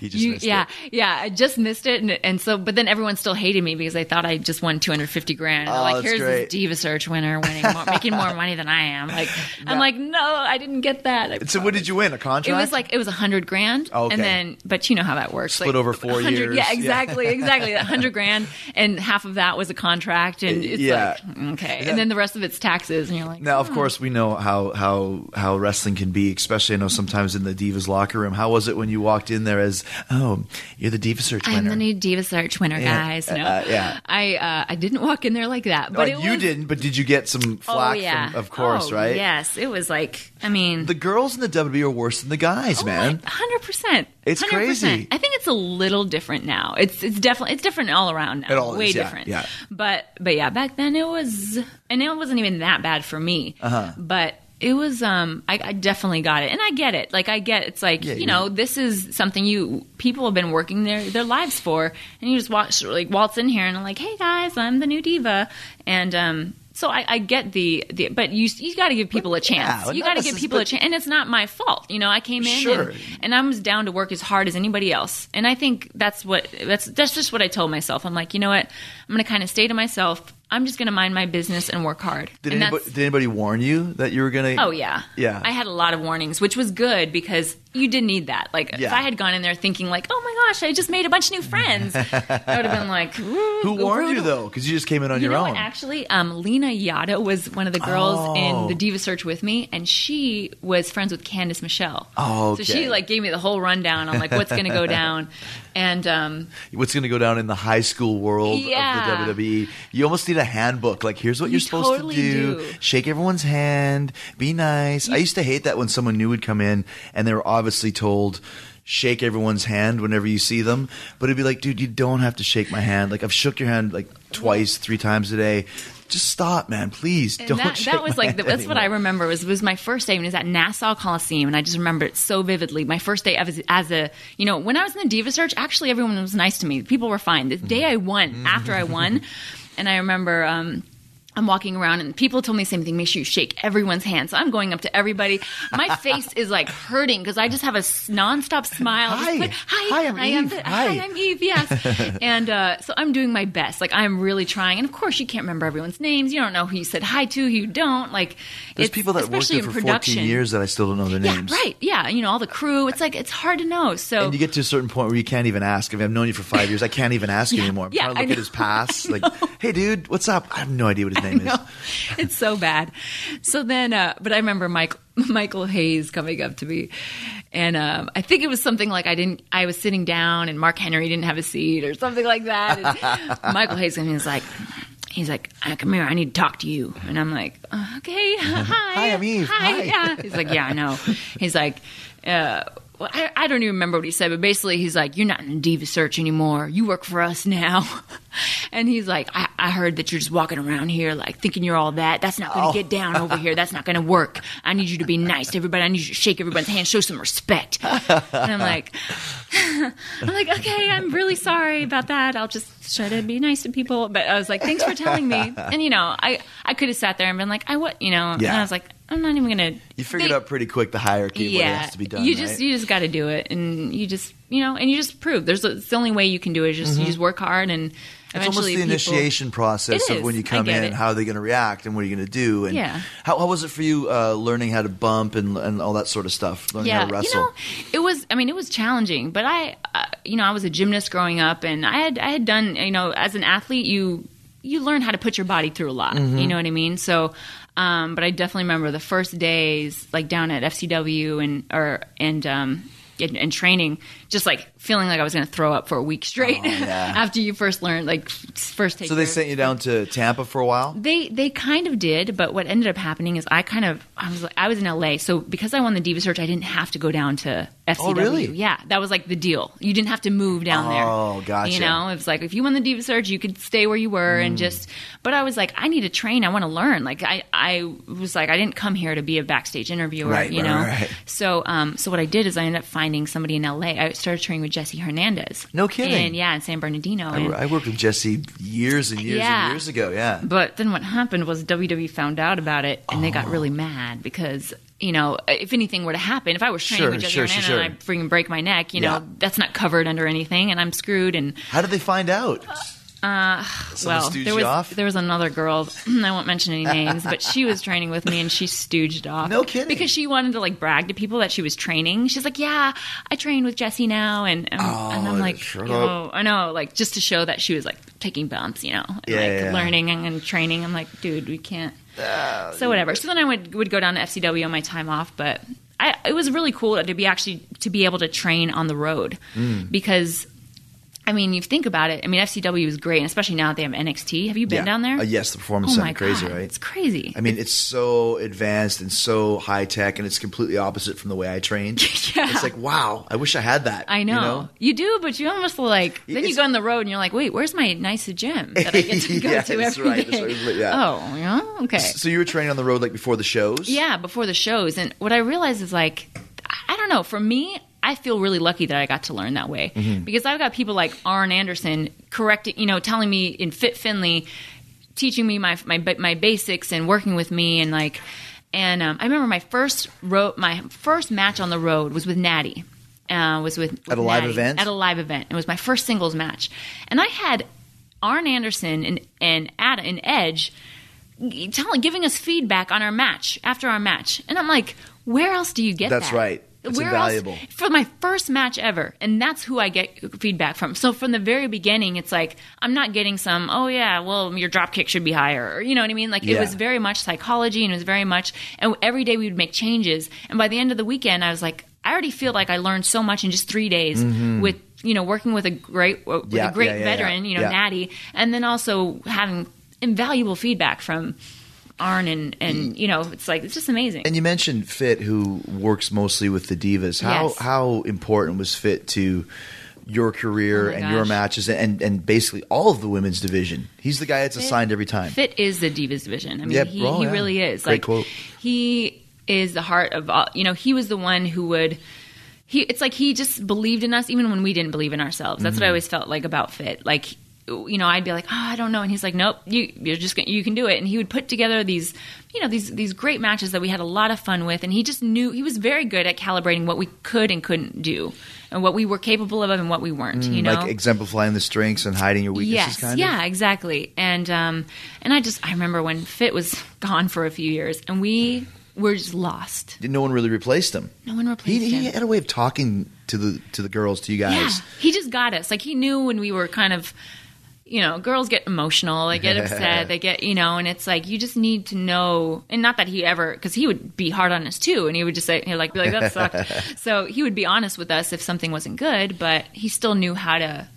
You just missed yeah, it. yeah. I just missed it, and, and so, but then everyone still hated me because they thought I just won two hundred fifty grand. They're Oh, like, that's here's great. this diva search winner winning, more, [laughs] making more money than I am. Like, I'm like, no, I didn't get that. I So what did you win? A contract? it was like it was a hundred grand, oh, Okay. and then but you know how that works. Split like, over four years. Yeah, Yeah. exactly, exactly. A hundred grand, and half of that was a contract, and it's Yeah. like okay, and then the rest of it's taxes, and you're like, Now, of oh. course, we know how how how wrestling can be. Especially, I know sometimes in the Divas locker room. How was it when you walked in there as, oh, you're the Diva Search winner? I'm the new Diva Search winner, Yeah. guys. No, Uh, yeah. I uh, I didn't walk in there like that, Oh, but it you was, didn't, but did you get some flack oh yeah, from, of course, Oh, right? Yes, it was like, I mean, The girls in the WWE are worse than the guys, man. hundred percent. It's crazy. I think it's a little different now. It's it's definitely it's different all around now. It all Way is, yeah, different. yeah. But but yeah, back then it was, and it wasn't even that bad for me. Uh-huh. But it was um I, I definitely got it and i get it like i get it's like Yeah, you you- know this is something you people have been working their their lives for and you just watch like waltz in here and I'm like hey guys i'm the new diva and um so I, I get the, the but you you got to give people a chance. yeah, you got to give people a chance, and it's not my fault. You know, I came in Sure. and, and I was down to work as hard as anybody else, and I think that's what that's that's just what I told myself. I'm like, you know what, I'm going to kind of stay to myself. I'm just going to mind my business and work hard. Did and anybody, did anybody warn you that you were gonna? Oh yeah, Yeah. I had a lot of warnings, which was good because you didn't need that. Like if I had gone in there thinking like, "Oh my gosh, I just made a bunch of new friends," [laughs] I would have been like, Who warned you though? Because you just came in on you your own. what? Actually, um, Lena Yada was one of the girls Oh. in the Diva Search with me, and she was friends with Candice Michelle. Oh, so she like gave me the whole rundown on like what's going to go down, [laughs] and um, What's going to go down in the high school world Yeah. of the WWE? You almost need a handbook. Like, here's what You you're supposed totally to do. do. Shake everyone's hand. Be nice. I used to hate that when someone new would come in and they were obviously told. Shake everyone's hand whenever you see them, but it'd be like, dude, you don't have to shake my hand. Like I've shook your hand like twice, three times a day. Just stop, man. Please And don't. that, [laughs] that was like the, that's what I remember was was my first day and it was at Nassau Coliseum and I just remember it so vividly. My first day as, as a you know when I was in the Diva Search, actually everyone was nice to me. People were fine. The mm-hmm. day I won, after I won, [laughs] and I remember. Um, I'm walking around and people told me the same thing. Make sure you shake everyone's hand. So I'm going up to everybody. My [laughs] face is like hurting because I just have a nonstop smile. Hi. put, hi, Hi, I'm I am Eve. the- Hi." hi, I'm Eve. Yes. [laughs] and uh, so I'm doing my best. Like I'm really trying. And of course, you can't remember everyone's names. You don't know who you said hi to, who you don't. Like There's it's- people that worked there for production. 14 years that I still don't know their Yeah, names. right. Yeah, you know all the crew. It's like it's hard to know. So And you get to a certain point where you can't even ask. I mean, I've known you for five years, I can't even ask you [laughs] Yeah, anymore. I'm yeah, trying to I look at his pass. Like, hey, dude, what's up? I have no idea what his name is. It's so bad. So then, uh, but I remember Michael [laughs] Michael Hayes coming up to me, and um, I think it was something like I didn't. I was sitting down, and Mark Henry didn't have a seat, or something like that. And [laughs] Michael Hayes came and he's like. He's like, "Uh, come here, I need to talk to you. And I'm like, okay, [laughs] hi. Hi, I'm Eve. Hi, Hi. yeah. He's like, yeah, I know. He's like, uh, well, I, I don't even remember what he said, but basically he's like, you're not in Diva Search anymore. You work for us now. [laughs] and he's like, I, I heard that you're just walking around here like thinking you're all that. That's not going to oh. get down over here. That's not going to work. I need you to be nice to everybody. I need you to shake everybody's hand, show some respect. and I'm like, [laughs] I'm like, okay, I'm really sorry about that. I'll just try to be nice to people. But I was like, thanks for telling me. [laughs] And you know, I I could have sat there and been like, I what, you know, and Yeah. I was like, I'm not even gonna. You figured out pretty quick the hierarchy of what yeah, has to be done. you just right? you just got to do it, and you just you know, and you just prove. There's it's the only way you can do it. Is just you just work hard, and Mm-hmm. It's almost the people- initiation process of when you come in, it. how are they going to react, and what are you going to do. And Yeah. how, how was it for you uh, learning how to bump and, and all that sort of stuff, learning how to wrestle? You know, it was. I mean, it was challenging, but I, uh, you know, I was a gymnast growing up, and I had I had done. You know, as an athlete, you you learn how to put your body through a lot. Mm-hmm. You know what I mean? So. Um, but I definitely remember the first days, like down at FCW and or and um, and, and training, just like feeling like I was going to throw up for a week straight Oh, yeah. [laughs] after you first learned, like first take. so they sent you down to Tampa for a while? they they kind of did, but what ended up happening is I kind of I was I was in LA, so because I won the Diva Search, I didn't have to go down to FCW. Oh, really? Yeah, that was like the deal. You didn't have to move down there. Oh, gotcha. You know, it was like if you won the Diva Search, you could stay where you were Mm. and just. But I was like, I need to train. I want to learn. Like I I was like, I didn't come here to be a backstage interviewer. Right, you right, know. right. So um so what I did is I ended up finding somebody in LA. I started training with Jesse Hernandez. No kidding. And yeah, in San Bernardino. I, and- I worked with Jesse years and years Yeah. and years ago. Yeah. but then what happened was WWE found out about it and they got Oh. really mad because you know if anything were to happen, if I was training Sure, with Jesse sure, Hernandez sure, and I freaking break my neck, you know Yeah. that's not covered under anything and I'm screwed. And How did they find out? uh, Someone well, there was there was another girl [clears throat] I won't mention any names, but she was training with me and she stooged off. No kidding. because she wanted to like brag to people that she was training. She's like, "Yeah, I train with Jesse now," and and, and I'm like, "Yo, I know," like just to show that she was like taking bumps, you know, and Yeah, like yeah, learning and training. I'm like, dude, we can't. so whatever. So then I would would go down to FCW on my time off, but I, it was really cool to be actually to be able to train on the road Mm. because. I mean, you think about it. I mean, FCW is great, and especially now that they have NXT. Have you been Yeah. down there? Uh, yes, the performance oh center, my crazy, God, right? It's crazy. I mean, it's so advanced and so high tech, and it's completely opposite from the way I trained. [laughs] Yeah. It's like, wow, I wish I had that. I know. you you, do, but you almost like then you go on the road and you're like, wait, where's my nice gym that I get to [laughs] go Yeah, to that's every right, day? that's right, yeah. Oh, yeah, okay. So you were training on the road like before the shows? Yeah, before the shows, and what I realized is like, I don't know. For me, I feel really lucky that I got to learn that way Mm-hmm. because I've got people like Arn Anderson correcting, you know, telling me in Fit Finlay, teaching me my my my basics and working with me and like, and um, I remember my first road, my first match on the road was with Natty. Uh, was with, with At a live event? At a live event. It was my first singles match, and I had Arn Anderson and and Ad, and Edge telling, giving us feedback on our match after our match, and I'm like, where else do you get That's that? right. It's Where invaluable. Else, for my first match ever, and that's who I get feedback from. So from the very beginning, it's like I'm not getting some. Oh yeah, well your drop kick should be higher, or you know what I mean. Like it was very much psychology, and it was very much. And every day we would make changes, and by the end of the weekend, I was like, I already feel like I learned so much in just three days with you know working with a great with Mm-hmm. Yeah, a great yeah, yeah, yeah. veteran, you know Yeah. Natty, and then also having invaluable feedback from Arn and and you know it's like it's just amazing. And you mentioned Fit, who works mostly with the divas. How Yes. how important was Fit to your career Oh and your matches and and basically all of the women's division? He's the guy that's assigned every time. Fit is the Divas division. I mean, Yep. he, Oh, he yeah. really is. Great like quote. he is the heart of all. You know, he was the one who would. He, it's like he just believed in us even when we didn't believe in ourselves. That's Mm-hmm. what I always felt like about Fit. Like, you know, I'd be like, oh, I don't know, and he's like, nope, you, you're just gonna, you can do it. And he would put together these, you know, these these great matches that we had a lot of fun with. And he just knew he was very good at calibrating what we could and couldn't do, and what we were capable of and what we weren't. you know, Mm, like exemplifying the strengths and hiding your weaknesses, Yes, kind of. yeah, exactly. And um, and I just I remember when Fit was [laughs] gone for a few years, and we were just lost. No one really replaced him. No one replaced he him. He had a way of talking to the to the girls, to you yeah, guys. he just got us. Like he knew when we were kind of. You know, girls get emotional, they get upset, [laughs] they get, you know, and it's like you just need to know, and not that he ever, because he would be hard on us too, and he would just say, he'd like be like that sucked. [laughs] so he would be honest with us if something wasn't good, but he still knew how to,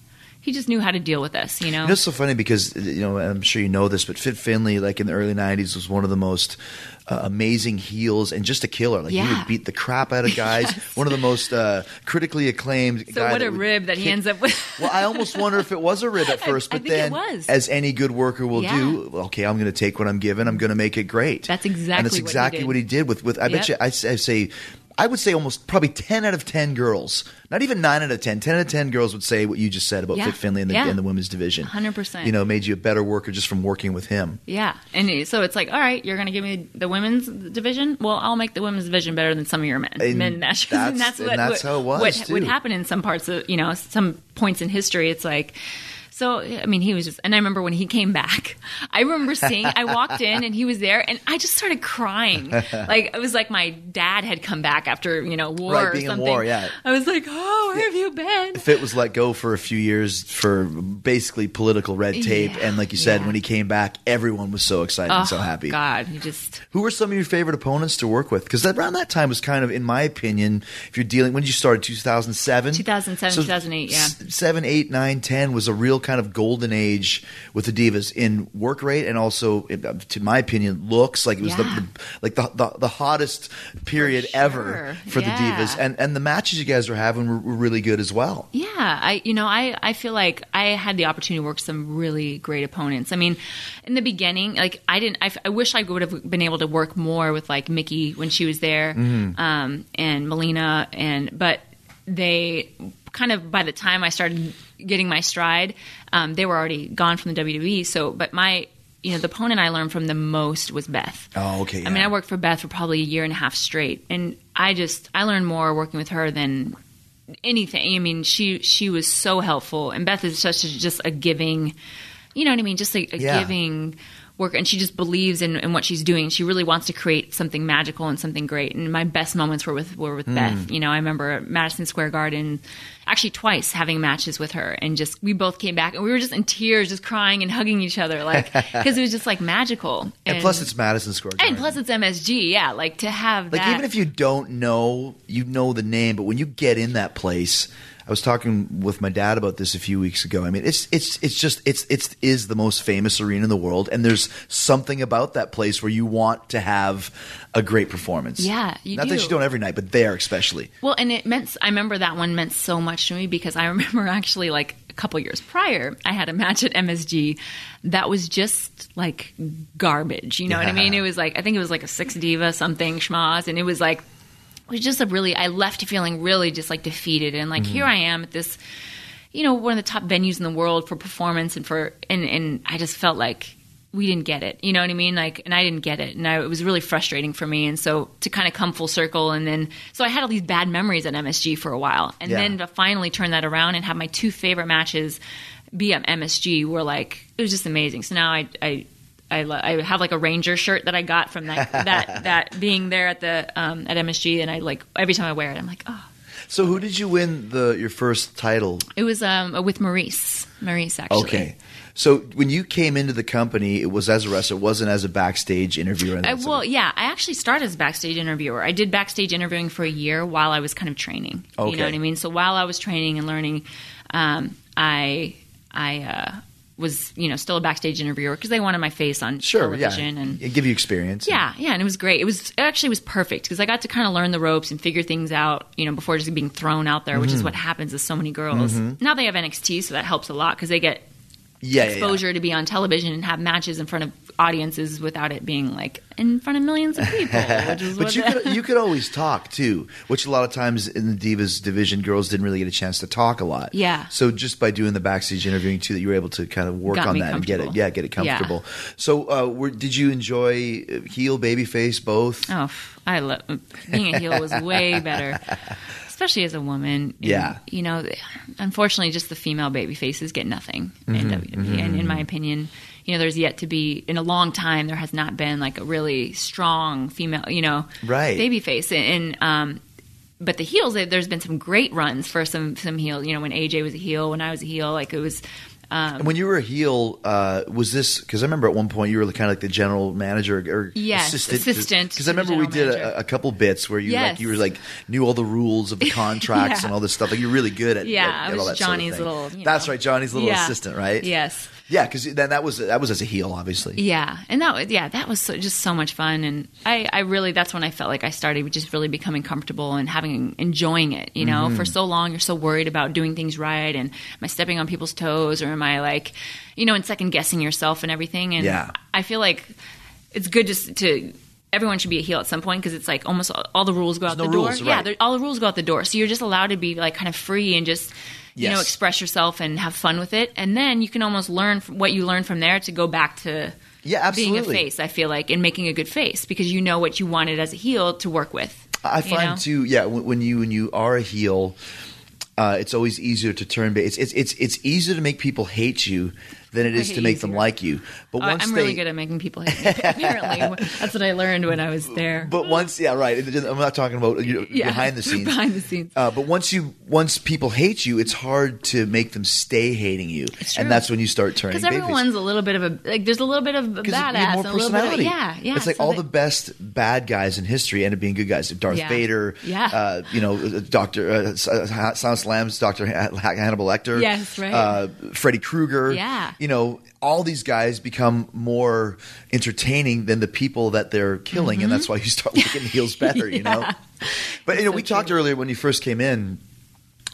he just knew how to deal with us, you know. It's so funny because you know I'm sure you know this, but Fit Finlay, like in the early '90s, was one of the most uh, amazing heels and just a killer. Like he would beat the crap out of [laughs] guys. One of the most uh, critically acclaimed. so what a rib that he ends up with. [laughs] Well, I almost wonder if it was a rib at [laughs] first, but then, as any good worker will Yeah. do, okay, I'm going to take what I'm given. I'm going to make it great. That's and exactly that's what he exactly did. what he did. With with I bet you, I, I say. I would say almost probably 10 out of 10 girls, not even 9 out of 10, 10 out of 10 girls would say what you just said about Yeah. Fit Finlay in the, Yeah. in the women's division. 100%. You know, made you a better worker just from working with him. Yeah, and so it's like, all right, you're going to give me the women's division. Well, I'll make the women's division better than some of your men, And men matches. [laughs] that's- and that's and what that's what, how it was, what too. would happen in some parts of you know some points in history. It's like. So I mean, he was just, and I remember when he came back. [laughs] I remember seeing. I walked in and he was there, and I just started crying. [laughs] Like it was like my dad had come back after you know war Right, or being in something. war, yeah. I was like, oh, where have you been? Fit was let go for a few years for basically political red tape. Yeah, and like you said, yeah. when he came back, everyone was so excited and so oh, happy. Oh, God, he just Who were some of your favorite opponents to work with? Because around that time was kind of, in my opinion, if you're dealing, when did you start? 2007? 2007, 2008, yeah. s- 7, 8, 9, 10 was a real kind of golden age with the Divas in work rate and also, to my opinion, looks like it was the, Yeah. the like the, the the hottest period sure. ever for Yeah. the Divas. And and the matches you guys were having were, were really good as well. Yeah, I you know I I feel like I had the opportunity to work some really great opponents. I mean, in the beginning, like I didn't. I wish I would have been able to work more with like Mickie when she was there, um, and Melina, and but they kind of by the time I started getting my stride, um, they were already gone from the WWE. So, but my you know the opponent I learned from the most was Beth. Oh, okay, I mean. I worked for Beth for probably a year and a half straight, and I just I learned more working with her than anything. I mean, she she was so helpful, and Beth is such a, just a giving, you know what I mean, just a, a Yeah. giving work and she just believes in, in what she's doing. She really wants to create something magical and something great. And my best moments were with were with hmm. Beth. You know, I remember Madison Square Garden, actually twice having matches with her, and just we both came back and we were just in tears, just crying and hugging each other, like [laughs] because it was just like magical. And, plus, it's Madison Square Garden. and plus it's MSG, yeah. Like to have Like that. even if you don't know, you know the name, but when you get in that place, I was talking with my dad about this a few weeks ago. I mean, it's it's it's just it's it's is the most famous arena in the world, and there's something about that place where you want to have a great performance. Yeah, you not that you don't every night, but there especially. Well, and it meant I remember that one meant so much to me because I [laughs] remember actually like a couple years prior, I had a match at MSG that was just like garbage. You know what I mean? It was like I think it was like a six diva something schmoz, and it was like was just a really I left feeling really just like defeated. And like here mm-hmm. I am at this you know one of the top venues in the world for performance and for and and I just felt like we didn't get it. You know what I mean? Like and I didn't get it. And I, it was really frustrating for me. And so to kind of come full circle and then so I had all these bad memories at MSG for a while. And Yeah. then to finally turn that around and have my two favorite matches be at MSG were like it was just amazing. So now I I I, lo- I have like a ranger shirt that I got from that [laughs] that that being there at the um, at MSG, and I like every time I wear it, I'm like, oh, So, who did you win the your first title? it was um, with Maryse, Maryse actually. Okay. So when you came into the company, it was as a wrestler, it wasn't as a backstage interviewer. I, well, yeah, I actually started as a backstage interviewer. I did backstage interviewing for a year while I was kind of training. Okay. You know what I mean? So while I was training and learning, um, I I uh, was you know still a backstage interviewer because they wanted my face on sure, yeah, television and it give you experience. Yeah, yeah, and it was great. It was it actually was perfect because I got to kind of learn the ropes and figure things out, you know, before just being thrown out there, Mm-hmm. which is what happens with so many girls. Now they have NXT, so that helps a lot because they get yeah, yeah, yeah. exposure to be on television and have matches in front of audiences without it being like in front of millions of people. [laughs] Which is But you could you could always talk too, which a lot of times in the divas division, girls didn't really get a chance to talk a lot. Yeah. So just by doing the backstage interviewing too, that you were able to kind of work Got on that and get it, yeah, get it Yeah. comfortable. So, uh, were, did you enjoy uh, heel, babyface, both? Oh, I love being a heel was way better, [laughs] especially as a woman. And, Yeah. you know, unfortunately, just the female baby faces get nothing in Mm-hmm, WWE. And in my opinion, you know, there's yet to be in a long time there has not been like a really strong female, you know, Right. baby face. And, um, but the heels, there- there's been some great runs for some some heels. You know, when AJ was a heel, when I was a heel, like it was. And when you were a heel, uh, was this because I remember at one point you were kind of like the general manager or Yes, assistant? assistant Because I remember we did a, a couple bits where you like you were like knew all the rules of the [laughs] contracts Yeah. and all this stuff. Like you're really good at Yeah, at- at that sort of Johnny's little, That's know. right, Johnny's little Yeah. assistant, right? Yes. Yeah, because then that was that was as a heel, obviously. Yeah, and that was yeah, that was so, just so much fun, and I, I really that's when I felt like I started just really becoming comfortable and having enjoying it. You know, Mm-hmm. for so long you're so worried about doing things right, and am I stepping on people's toes, or am I like, you know, and second guessing yourself and everything. And Yeah. I feel like it's good just to. Everyone should be a heel at some point because it's like almost all, all the rules go out no the door. rules, Yeah, right. there- all the rules go out the door. So you're just allowed to be like kind of free and just you know express yourself and have fun with it, and then you can almost learn what you learn from there to go back to Yeah, being a face. I feel like and making a good face because you know what you wanted as a heel to work with. I find know? too, yeah, when, you when you are a heel, uh, it's always easier to turn. It's it's it's it's easier to make people hate you than it is to make them like you. But once I'm they, really good at making people hate me. Apparently, that's what I learned when I was there. But once, yeah, right. I'm not talking about you know, Yeah, behind the scenes. behind the scenes. Uh, but once you once people hate you, it's hard to make them stay hating you, and that's when you start turning. because everyone's a little bit of a like. There's a little bit of a badass, more and a little bit of, personality. yeah, yeah. It's like so all they- the best bad guys in history end up being good guys. Darth Yeah. Vader, Yeah. uh, you know, Doctor uh, Silent Slam's Doctor Hannibal Lecter, Yes, right. uh, Freddy Krueger, Yeah. You know, all these guys become more entertaining than the people that they're killing, and that's mm-hmm. why you start liking heels better. You [laughs] know, but you know, we talked earlier when you first came in.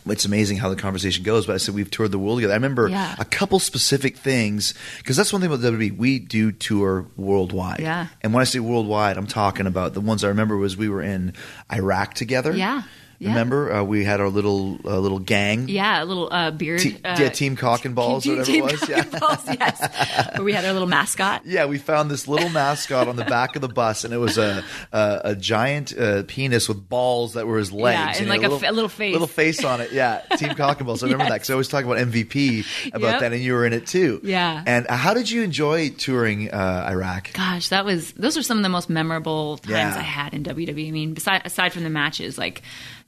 It's amazing how the conversation goes, but I said we've toured the world together. I remember Yeah. a couple specific things because that's one thing about WWE. We do tour worldwide. Yeah. And when I say worldwide, I'm talking about the ones I remember was we were in Iraq together. Yeah. Yeah. Remember, uh, we had our little uh, little gang. Yeah, a little uh, beard. Te- uh, yeah, Team Cock and Balls, team, whatever team it was. Cock Yeah. and Balls, [laughs] yes. Where we had our little mascot. Yeah, we found this little mascot on the back of the bus, and it was a a, a giant uh, penis with balls that were his legs, Yeah, and it like had a fa- little face. little face on it. Yeah, Team Cock and Balls. I remember Yes. that because I always talk about MVP about Yep. that, and you were in it too. Yeah. And how did you enjoy touring uh, Iraq? Gosh, that was those are some of the most memorable times Yeah. I had in WWE. I mean, beside aside from the matches, like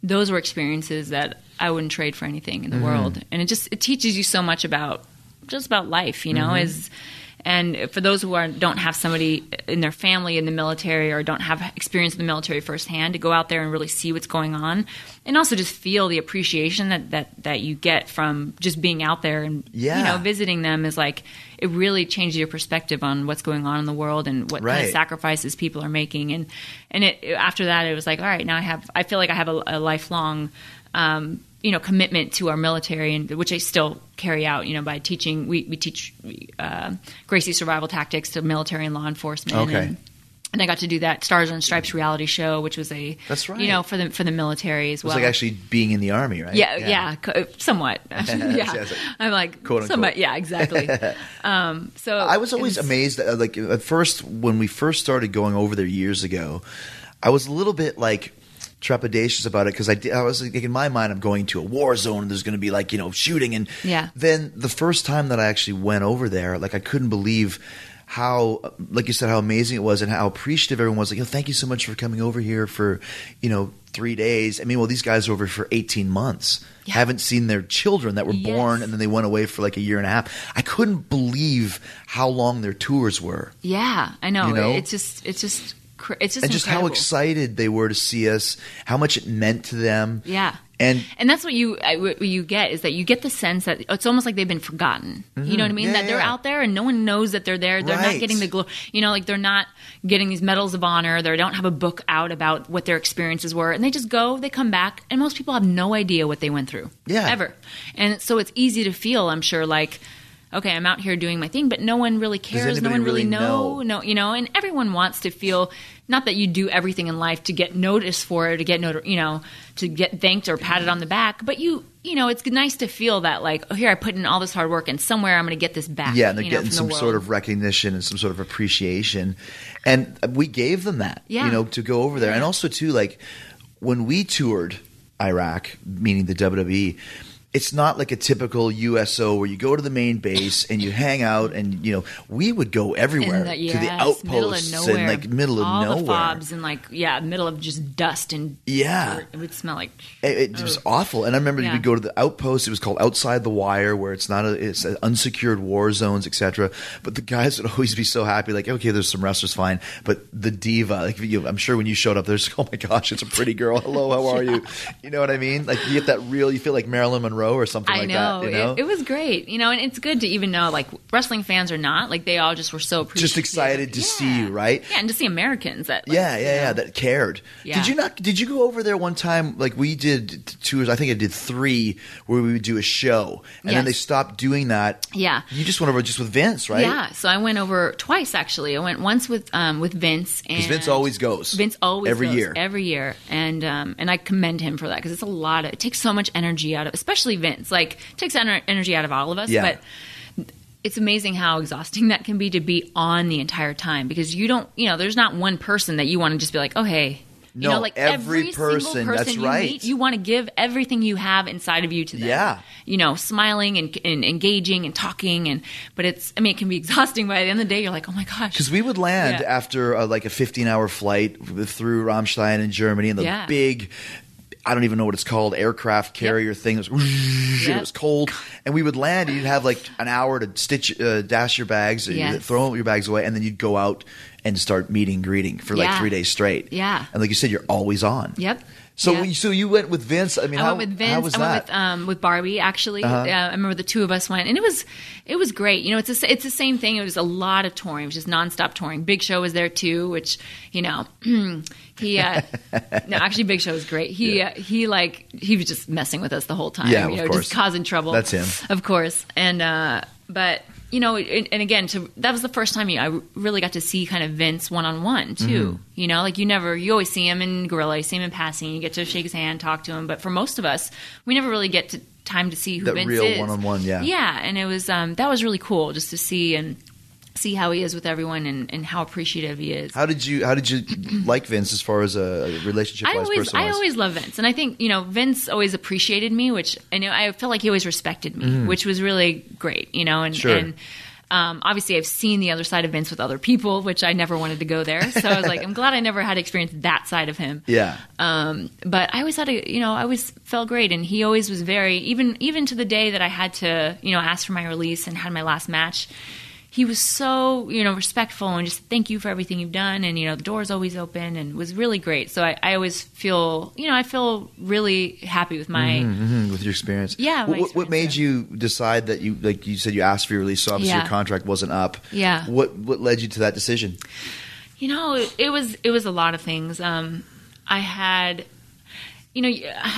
those were experiences that I wouldn't trade for anything in the Mm-hmm. world. And it just it teaches you so much about just about life, you know, Mm-hmm. is and for those who are don't have somebody in their family in the military or don't have experience in the military firsthand to go out there and really see what's going on. And also just feel the appreciation that that, that you get from just being out there and Yeah. you know visiting them is like it really changes your perspective on what's going on in the world and what kind of sacrifices people are making. And and it after that it was like all right now I have I feel like I have a, a lifelong um, you know commitment to our military and which I still carry out you know by teaching we, we teach uh, Gracie survival tactics to military and law enforcement Okay. and, and I got to do that Stars Earn Stripes reality show, which was a That's right. you know for the for the military as was well. like actually being in the army, right? Yeah, yeah, co- somewhat. [laughs] [laughs] yeah. I'm like Quote, somewhat. Yeah, exactly. [laughs] um, so I was always amazed. At, like at first, when we first started going over there years ago, I was a little bit like trepidatious about it because I, did- I was like in my mind I'm going to a war zone and there's going to be like you know shooting and Yeah. then the first time that I actually went over there like I couldn't believe how like you said how amazing it was and how appreciative everyone was like oh, thank you so much for coming over here for you know three days I mean well these guys are over for 18 months Yeah. haven't seen their children that were Yes. born and then they went away for like a year and a half I couldn't believe how long their tours were Yeah, I know. You know? It's just it's just cr- it's just and just how excited they were to see us, how much it meant to them. Yeah. And And that's what you I- what you get is that you get the sense that it's almost like they've been forgotten. You know what I mean? Mm-hmm. Yeah, that they're yeah. out there and no one knows that they're there. They're Right. not getting the glory. You know, like they're not getting these medals of honor. They don't have a book out about what their experiences were, and they just go. They come back, and most people have no idea what they went through. Yeah. ever. And so it's easy to feel. I'm sure like. Okay, I'm out here doing my thing, but no one really cares. No one really, really know, know? no, you know, and everyone wants to feel not that you do everything in life to get noticed for it, to get noted, you know, to get thanked or patted on the back, but you, you know, it's nice to feel that like, oh, here I put in all this hard work, and somewhere I'm going to get this back. yeah, and they're you know, getting some sort of recognition and some sort of appreciation. And we gave them that, Yeah. you know, to go over there. And also, too, like when we toured Iraq, meaning the WWE, it's not like a typical USO where you go to the main base and you hang out and you know we would go everywhere the- to the yes, middle of outposts nowhere. and like middle of all nowhere. the fobs and like yeah, middle of just dust and Yeah. dirt. it would smell like It, it was awful, and I remember Yeah. we'd go to the outpost. It was called outside the wire, where it's not a, it's a unsecured war zones, etc. But the guys would [laughs] always be so happy, like, okay, there's some wrestlers, fine, but the diva, like, you, I'm sure when you showed up, there's, [laughs] oh my gosh, it's a pretty girl. Hello, how are [laughs] you? You know what I mean? Like, you get that real, you feel like Marilyn Monroe or something I like know. that. You know, It, it was great, you know, and it's good to even know like wrestling fans or not, like they all just were so just excited to see you, right? Yeah, and to see Americans that like, yeah, yeah, you yeah. That cared. Yeah. Did you not? Did you go over there one time? Like we did tours. I think I did three where we would do a show, and then they stopped doing that. Yeah. You just went over just with Vince, right? Yeah, so I went over twice actually. I went once with um, with Vince and Vince always goes. Vince always every goes, year. every year, and um, and I commend him for that because it's a lot of it takes so much energy out of, especially Vince. Like it takes energy out of all of us, Yeah. but. It's amazing how exhausting that can be to be on the entire time because you don't, you know, there's not one person that you want to just be like, oh hey, you No, know, like every person, person that's you right. meet, you want to give everything you have inside of you to them. Yeah. you know, smiling and, and engaging and talking, and but it's, I mean, it can be [laughs] exhausting. By the end of the day, you're like, oh my gosh, Because we would land Yeah. after uh, like a 15 hour flight through Ramstein in Germany and the Yeah. big, I don't even know what it's called, aircraft carrier thing. It was, it was cold. And we would land and you'd have like an hour to stitch, uh, dash your bags, and Yes. throw your bags away, and then you'd go out and start meeting, greeting for like Yeah. three days straight. Yeah. And like you said, you're always on. Yep. So, Yeah. we, so you went with Vince. I mean, I how, went with Vince. how was I that? Uh-huh. went with um, with Barbie actually. Uh, I remember the two of us went, and it was it was great. You know, it's a, it's the same thing. It was a lot of touring. It was just nonstop touring. Big Show was there too, which you know [clears throat] he. Uh, [laughs] no, actually, Big Show was great. He uh, he like he was just messing with us the whole time. Yeah, you of know, course. just causing trouble. That's him. of course. And uh, but you know, and, and again, to that was the first time you, I really got to see kind of Vince one on one too. Mm-hmm. You know, like you never, you always see him in Gorilla, you see him in passing, you get to shake his hand, talk to him. But for most of us, we never really get to time to see who That Vince real is. one-on-one, yeah. yeah, and it was um, that was really cool just to see and see how he is with everyone and, and how appreciative he is. How did you How did you like Vince as far as a relationship I always, I always love Vince, and I think you know Vince always appreciated me, which I know I felt like he always respected me, which was really great, you know. And. Sure. and um, obviously, I've seen the other side of Vince with other people, which I never wanted to go there. So I was like, I'm glad I never had to experience that side of him. Yeah. Um, but I always had a, you know, I always felt great, and he always was very, even even to the day that I had to, you know, ask for my release and had my last match. He was so, you know, respectful and just thank you for everything you've done, and you know, the door's always open, and was really great. So I, I always feel, you know, I feel really happy with my, Mhm, with your experience. Yeah, What, my what- made experience, you decide that you like you said you asked for your release, so obviously Yeah. your contract wasn't up. Yeah. What What led you to that decision? You know, it, it was it was a lot of things. Um, I had, you know,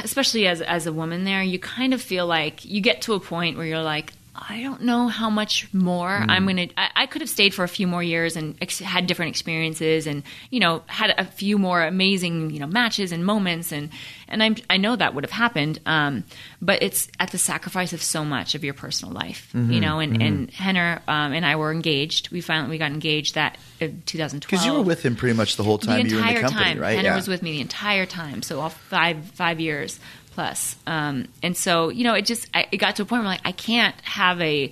especially as as a woman, there, you kind of feel like you get to a point where you're like, I don't know how much more I'm gonna. I, I could have stayed for a few more years and ex- had different experiences, and you know, had a few more amazing you know matches and moments, and and I'm, I know that would have happened. Um, but it's at the sacrifice of so much of your personal life, you know. And and Rener um, and I were engaged. We finally we got engaged that in 2012 Because you were with him pretty much the whole time the you were in entire the company, time. right? Rener yeah. was with me the entire time, so all five five years plus. Um, and so you know, it just I, it got to a point where like I can't have a.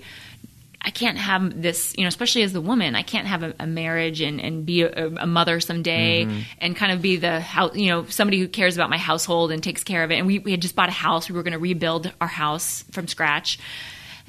I can't have this, you know, especially as the woman, I can't have a, a marriage and, and be a, a mother someday Mm-hmm. and kind of be the house, you know, somebody who cares about my household and takes care of it. And we, we had just bought a house. We were going to rebuild our house from scratch.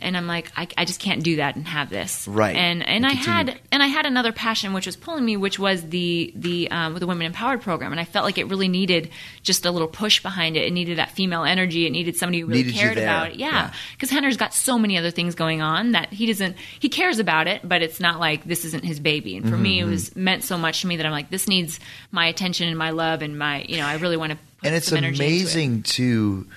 And I'm like, I, I just can't do that and have this. Right. And, and And I continue. had, and I had another passion which was pulling me, which was the the um, the Women Empowered program, and I felt like it really needed just a little push behind it. It needed that female energy. It needed somebody who really Needed cared about it. Yeah. Yeah, because Rener's got so many other things going on that he doesn't. He cares about it, but it's not like this isn't his baby. And for me, it Mm-hmm. was meant so much to me that I'm like, this needs my attention and my love and my, you know, I really want to. And it's into it. amazing too.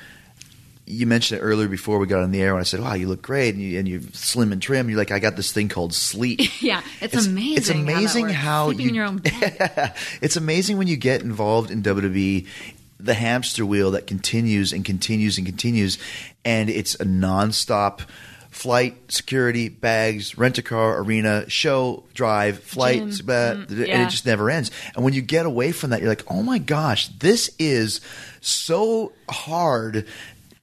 You mentioned it earlier before we got on the air and I said, "Wow, you look great," and, you, and you're slim and trim. You're like, "I got this thing called sleep." [laughs] Yeah, it's, It's- amazing. it's amazing how, how sleeping you- in your own [laughs] bed. it's amazing when you get involved in WWE, the hamster wheel that continues and continues and continues, and it's a nonstop flight, security, bags, rent a car, arena, show, drive, flights, Gym. blah, Mm, and it just never ends. And when you get away from that, you're like, oh my gosh, this is so hard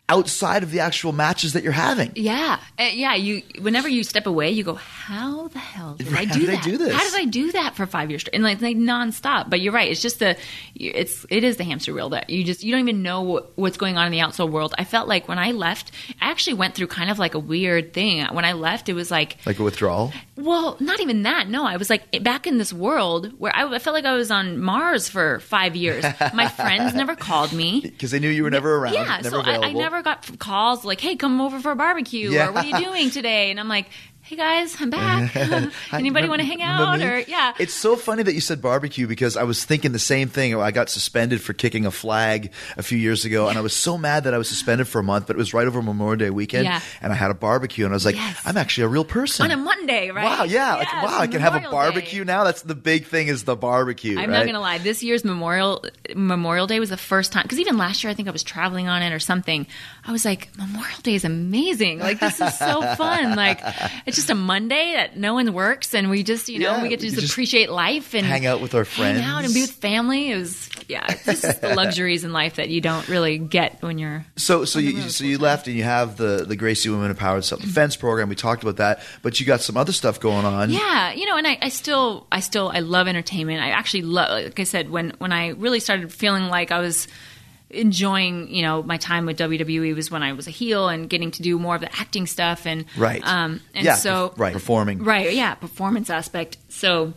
outside of the actual matches that you're having. Yeah, Uh, yeah. You whenever you step away, you go, "How the hell did I How do did I that? do this?" How did I do that for five years straight?" And like, like nonstop. But you're right. It's just the, it's it is the hamster wheel that you just you don't even know what, what's going on in the outside world. I felt like when I left, I actually went through kind of like a weird thing. When I left, it was like Like a withdrawal. well, not even that. No, I was like back in this world where I, I felt like I was on Mars for five years. [laughs] My friends never called me. [laughs] Because they knew you were never around, Yeah, never so I, I available. never got calls like, "Hey, come over for a barbecue," Yeah. or "What are you doing today?" And I'm like, "Hey guys, I'm back. [laughs] [laughs] Anybody want to hang out?" Or yeah, It's so funny that you said barbecue because I was thinking the same thing. I got suspended for kicking a flag a few years ago, and I was so mad that I was suspended for a month. But it was right over Memorial Day weekend, Yeah. and I had a barbecue, and I was like, Yes. "I'm actually a real person." on a Monday, right? Wow, yeah, like, Yes, wow, I can have a Memorial Day. barbecue now. That's the big thing is the barbecue. I'm right? not gonna lie. This year's Memorial Memorial Day was the first time because even last year I think I was traveling on it or something. I was like, Memorial Day is amazing. Like this is so fun. Like it's just a Monday that no one works and we just you know Yeah, we get to just, just appreciate life and hang out with our friends, hang out and be with family. It was yeah, it's just the [laughs] luxuries in life that you don't really get when you're So, so you, so you left and you have the the Gracie Women Empowered Self mm-hmm. Defense Program. We talked about that, but you got some other stuff going on. Yeah, you know, and I, I still, I still, I love entertainment. I actually love, like I said, when when I really started feeling like I was enjoying, you know, my time with WWE was when I was a heel and getting to do more of the acting stuff and Right. um, and Yeah, so right, performing. right, yeah, performance aspect. So.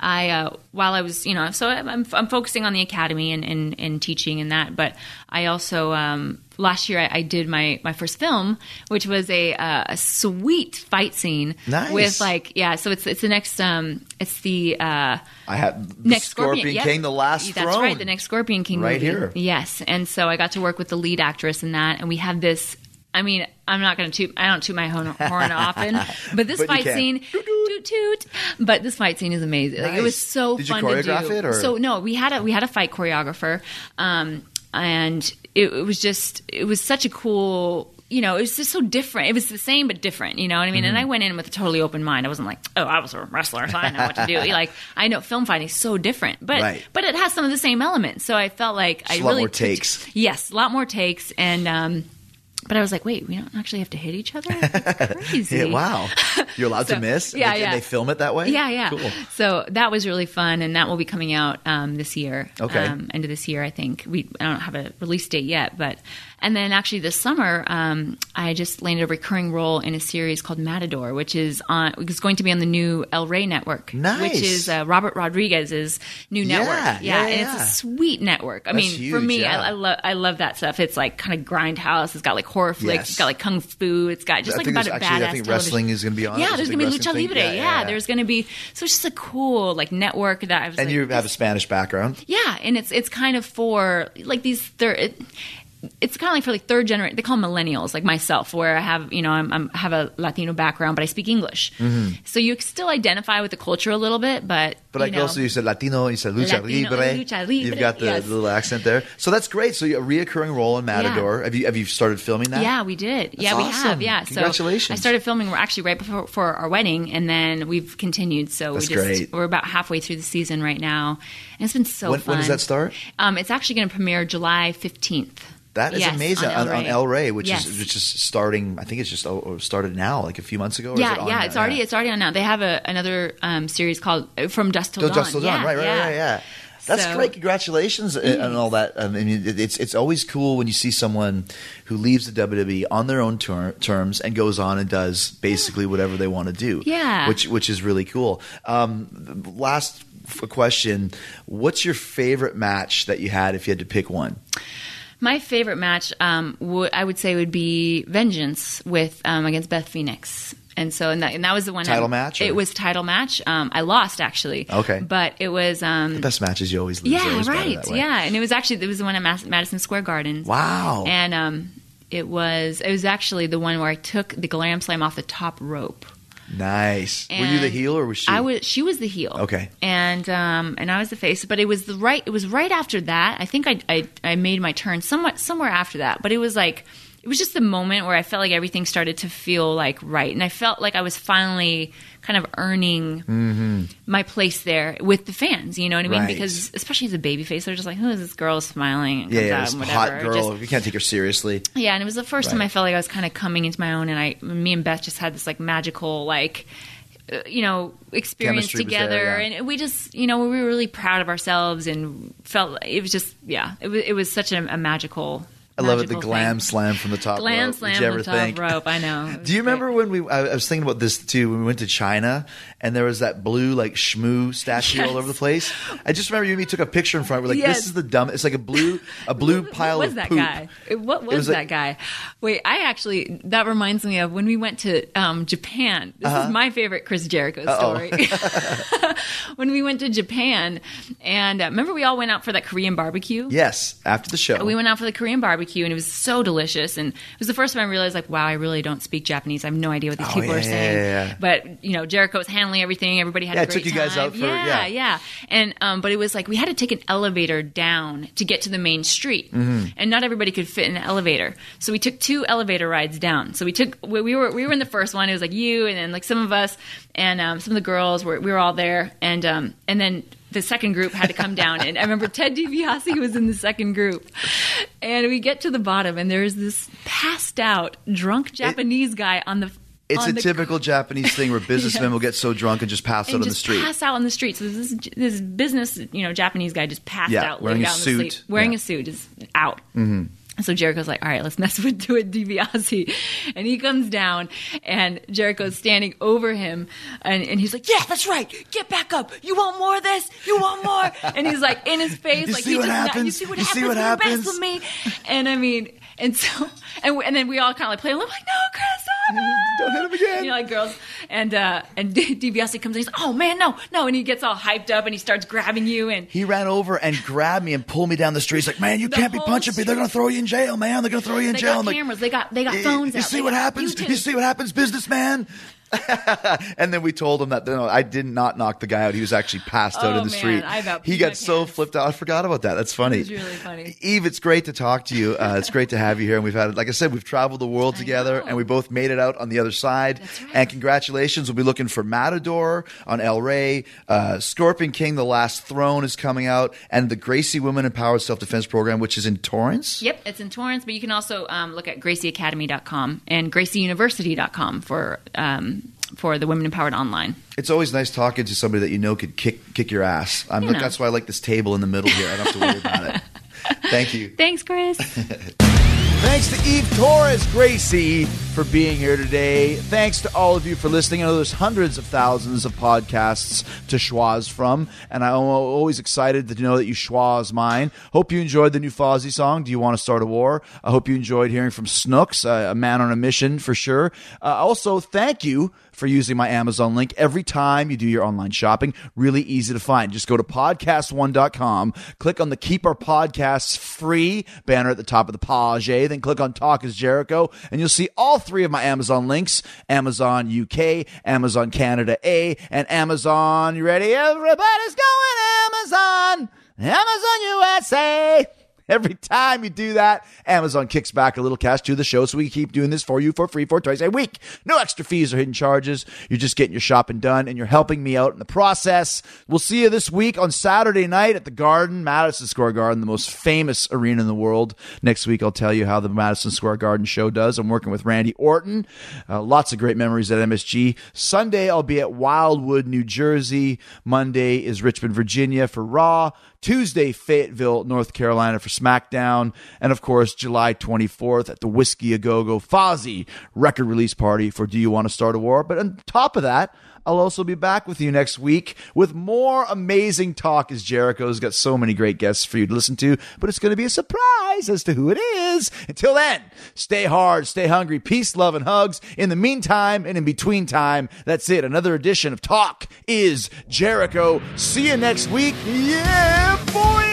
I uh, while I was you know so I'm, I'm, I'm focusing on the academy and, and, and teaching and that but I also um, last year I, I did my, my first film which was a, uh, a sweet fight scene Nice. with like yeah so it's it's the next um it's the uh I had next Scorpion, yep. King, the last throne that's throne. right the next Scorpion King Right movie. here. yes and so I got to work with the lead actress in that and we had this I mean I'm not going to toot. I don't toot my horn, horn [laughs] often, but this But fight scene, toot toot. But this fight scene is amazing. Like, it was so Did you fun choreograph to do. it, or- So no, we had a we had a fight choreographer, um, and it, it was just it was such a cool. You know, it was just so different. It was the same but different. You know what I mean? And I Mm-hmm. went in with a totally open mind. I wasn't like, oh, I was a wrestler, so I know what to do. [laughs] like, I know film fighting is so different, but Right. but it has some of the same elements. So I felt like I a lot really more takes. Yes, a lot more takes, and um, but I was like, wait, we don't actually have to hit each other. That's [laughs] crazy. Yeah, wow. [laughs] You're allowed So- to miss? yeah, And yeah. they film it that way? Yeah, yeah. Cool. So that was really fun, and that will be coming out um, this year. Okay. Um, end of this year, I think. We I don't have a release date yet, but and then actually this summer, um, I just landed a recurring role in a series called Matador, which is on is going to be on the new El Rey network, Nice. which is uh, Robert Rodriguez's new Yeah, network. yeah, and yeah. it's a sweet network. I That's mean, for me, yeah. I, I love I love that stuff. It's like kind of grindhouse. It's got like horror flicks. Yes. It's got like kung fu. It's got just I like about a actually- I badass think television. wrestling is gonna be on. Yeah, There's there's gonna be lucha wrestling libre. Yeah, there's gonna be so it's just a cool like network that I was And like, you have a Spanish background. yeah, and it's it's kind of for like these third. It, it's kind of like for like third generation. They call them millennials, like myself, where I have you know I'm, I'm have a Latino background, but I speak English. So you still identify with the culture a little bit, but Mm-hmm. But you like know, also you said Latino, you said lucha Latino, libre. lucha libre, You've got the yes. little accent there. So that's great. So you a reoccurring role in Matador. Have you have you started filming that? Yeah, we did. yeah, we have. Yeah, so Congratulations. I started filming we're actually right before for our wedding, and then we've continued. So That's we just great. we're about halfway through the season right now, and it's been so When- fun. when does that start? Um, it's actually going to premiere July fifteenth. That is Yes, amazing on on, on El El Rey. Which Yes. is which is starting. I think it's just oh, started now, like a few months ago. or is Yeah, it on yeah, now? it's already it's already on now. They have a, another um, series called uh, From Dusk Till Till Dawn. Dusk Till Dawn. Yeah, right, right, yeah. right, yeah. That's So- great. Congratulations and and all that. I mean, it's it's always cool when you see someone who leaves the WWE on their own ter- terms and goes on and does basically whatever they want to do. Yeah. which which is really cool. Um, last question: What's your favorite match that you had if you had to pick one? My favorite match, um, would I would say, would be Vengeance with um, against Beth Phoenix. And so, and that, and that was the one Title I- match, or- It was title match. Um, I lost actually. Okay. but it was. Um, the Best matches you always lose. Yeah, always right. Yeah, and it was actually it was the one at Mas- Madison Square Garden. Wow. And um, it was it was actually the one where I took the glam slam off the top rope. Nice. Were you the And heel or was she? I was. She was the heel. Okay. And um, and I was the face. But it was the right. It was right after that. I think I I, I made my turn somewhat somewhere after that. But it was like it was just the moment where I felt like everything started to feel like right, and I felt like I was finally kind of earning my place there with the fans. You know what I mean? Mm-hmm. Right. Because especially as a baby face, they're just like, "Who is this girl smiling?" And yeah, yeah, out this and hot girl. Just- you can't take her seriously. yeah, and it was the first time I felt like I was kind of coming into my own, and I, me and Beth just had this like magical, like, uh, you know, experience Chemistry was there, together, yeah. and we just, you know, we were really proud of ourselves, and felt it was just, yeah, it was, it was such a, a magical. I love it. The glam thing. slam from the top glam rope. slam Did you on ever the top think? rope. I know. [laughs] Do you great. remember when we? I I was thinking about this too. When we went to China, and there was that blue like shmoo statue all over the place. I just remember you and me took a picture in front. We're like, Yes. "This is the dumb." It's like a blue, a [laughs] blue pile what was of that poop. guy? What was, was that like- guy? Wait, I actually that reminds me of when we went to um, Japan. This Uh-huh. is my favorite Chris Jericho story. [laughs] when we went to Japan, and uh, remember we all went out for that Korean barbecue. Yes, after the show. We went out for the Korean barbecue, and it was so delicious. And it was the first time I realized, like, wow, I really don't speak Japanese. I have no idea what these Oh, people yeah, are saying. yeah, yeah. But you know, Jericho was handling everything. Everybody had Yeah, a great took you guys time. out for- yeah, yeah. And um, but it was like we had to take an elevator down to get to the main street, Mm-hmm. and not everybody could fit in the elevator. So we took two elevator rides down. So we took we we were we were in the first one. It was like you, and then like some of us, and um, some of the girls were we were all there, and um, and then. The second group had to come down, and I remember Ted DiBiase was in the second group. And we get to the bottom, and there's this passed out, drunk Japanese guy on the. it's a typical Japanese thing where [laughs] businessmen will get so drunk and just pass out and on the street. pass out on the street. So this this business, you know, Japanese guy just passed Yeah, out, wearing a suit. sleep, wearing Yeah. a suit, is out. Mm-hmm. So Jericho's like, all right, let's mess [laughs] with do it, DiBiase, and he comes down, and Jericho's standing over him, and, and he's like, yeah, that's right, get back up, you want more of this, you want more, and he's like in his [laughs] face, You like see he what does not, you see what You happens, see what when you mess happens? with me, and I mean, and so, [laughs] and, we- and then we all kind of like play, I'm like, no, Chris, no, no. Don't hit him again. you know, like girls. And uh, and [laughs] DiBiase comes in. He's oh man, no, no, and he gets all hyped up and he starts grabbing you and. He ran over and grabbed me and pulled me down the street. He's like, "Man, you can't be punching me. They're gonna throw you in jail, man. They're gonna throw you in They jail." got I'm like, cameras. They got they got "Eh, phones. You out. see They what got happens? You see what happens, businessman? [laughs] and then we told him that no, I did not knock the guy out. He was actually passed out Oh, in the man, street. I about he got so flipped out. I forgot about that. That's funny. It was really funny. Eve, it's great to talk to you. Uh, it's great to have you here. And we've had, like I said, we've traveled the world together, know. and we both made it out on the other side. Right. And congratulations. We'll be looking for Matador on El Rey. Uh, Scorpion King, The Last Throne is coming out, and the Gracie Women Empowered Self Defense Program, which is in Torrance. Yep, it's in Torrance, but you can also um, look at gracieacademy.com and gracieuniversity.com for um, for the Women Empowered Online. It's always nice talking to somebody that you know could kick kick your ass. I'm, You. That's why I like this table in the middle here. I don't have to worry about it. [laughs] Thank you. Thanks, Chris. [laughs] Thanks to Eve Torres Gracie for being here today. Thanks to all of you for listening. I know there's hundreds of thousands of podcasts to schwaz from, and I'm always excited to know that you schwaz mine. Hope you enjoyed the new Fozzy song, Do You Want to Start a War? I hope you enjoyed hearing from Snooks, a man on a mission for sure. Uh, also, thank you for using my Amazon link every time you do your online shopping. Really easy to find. Just go to podcast1.com, click on the Keep Our Podcasts Free banner at the top of the page, then click on Talk is Jericho, and you'll see all three of my Amazon links Amazon UK, Amazon Canada A, and Amazon. You ready? Everybody's going Amazon! Amazon USA! [laughs] Every time you do that, Amazon kicks back a little cash to the show, so we keep doing this for you for free for twice a week. No extra fees or hidden charges. You're just getting your shopping done, and you're helping me out in the process. We'll see you this week on Saturday night at the Garden, Madison Square Garden, the most famous arena in the world. Next week, I'll tell you how the Madison Square Garden show does. I'm working with Randy Orton. Uh, lots of great memories at MSG. Sunday, I'll be at Wildwood, New Jersey. Monday is Richmond, Virginia for Raw. Tuesday, Fayetteville, North Carolina for SmackDown. And of course, July 24th at the Whiskey A Go Go Fozzy record release party for Do You Want to Start a War? But on top of that, I'll also be back with you next week with more amazing talk as Jericho's got so many great guests for you to listen to, but it's going to be a surprise as to who it is. Until then, stay hard, stay hungry, peace, love, and hugs. In the meantime and in between time, that's it. Another edition of Talk is Jericho. See you next week. Yeah, boy!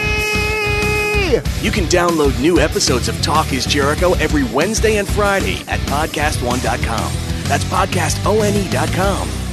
You can download new episodes of Talk is Jericho every Wednesday and Friday at podcastone.com. That's podcastone.com.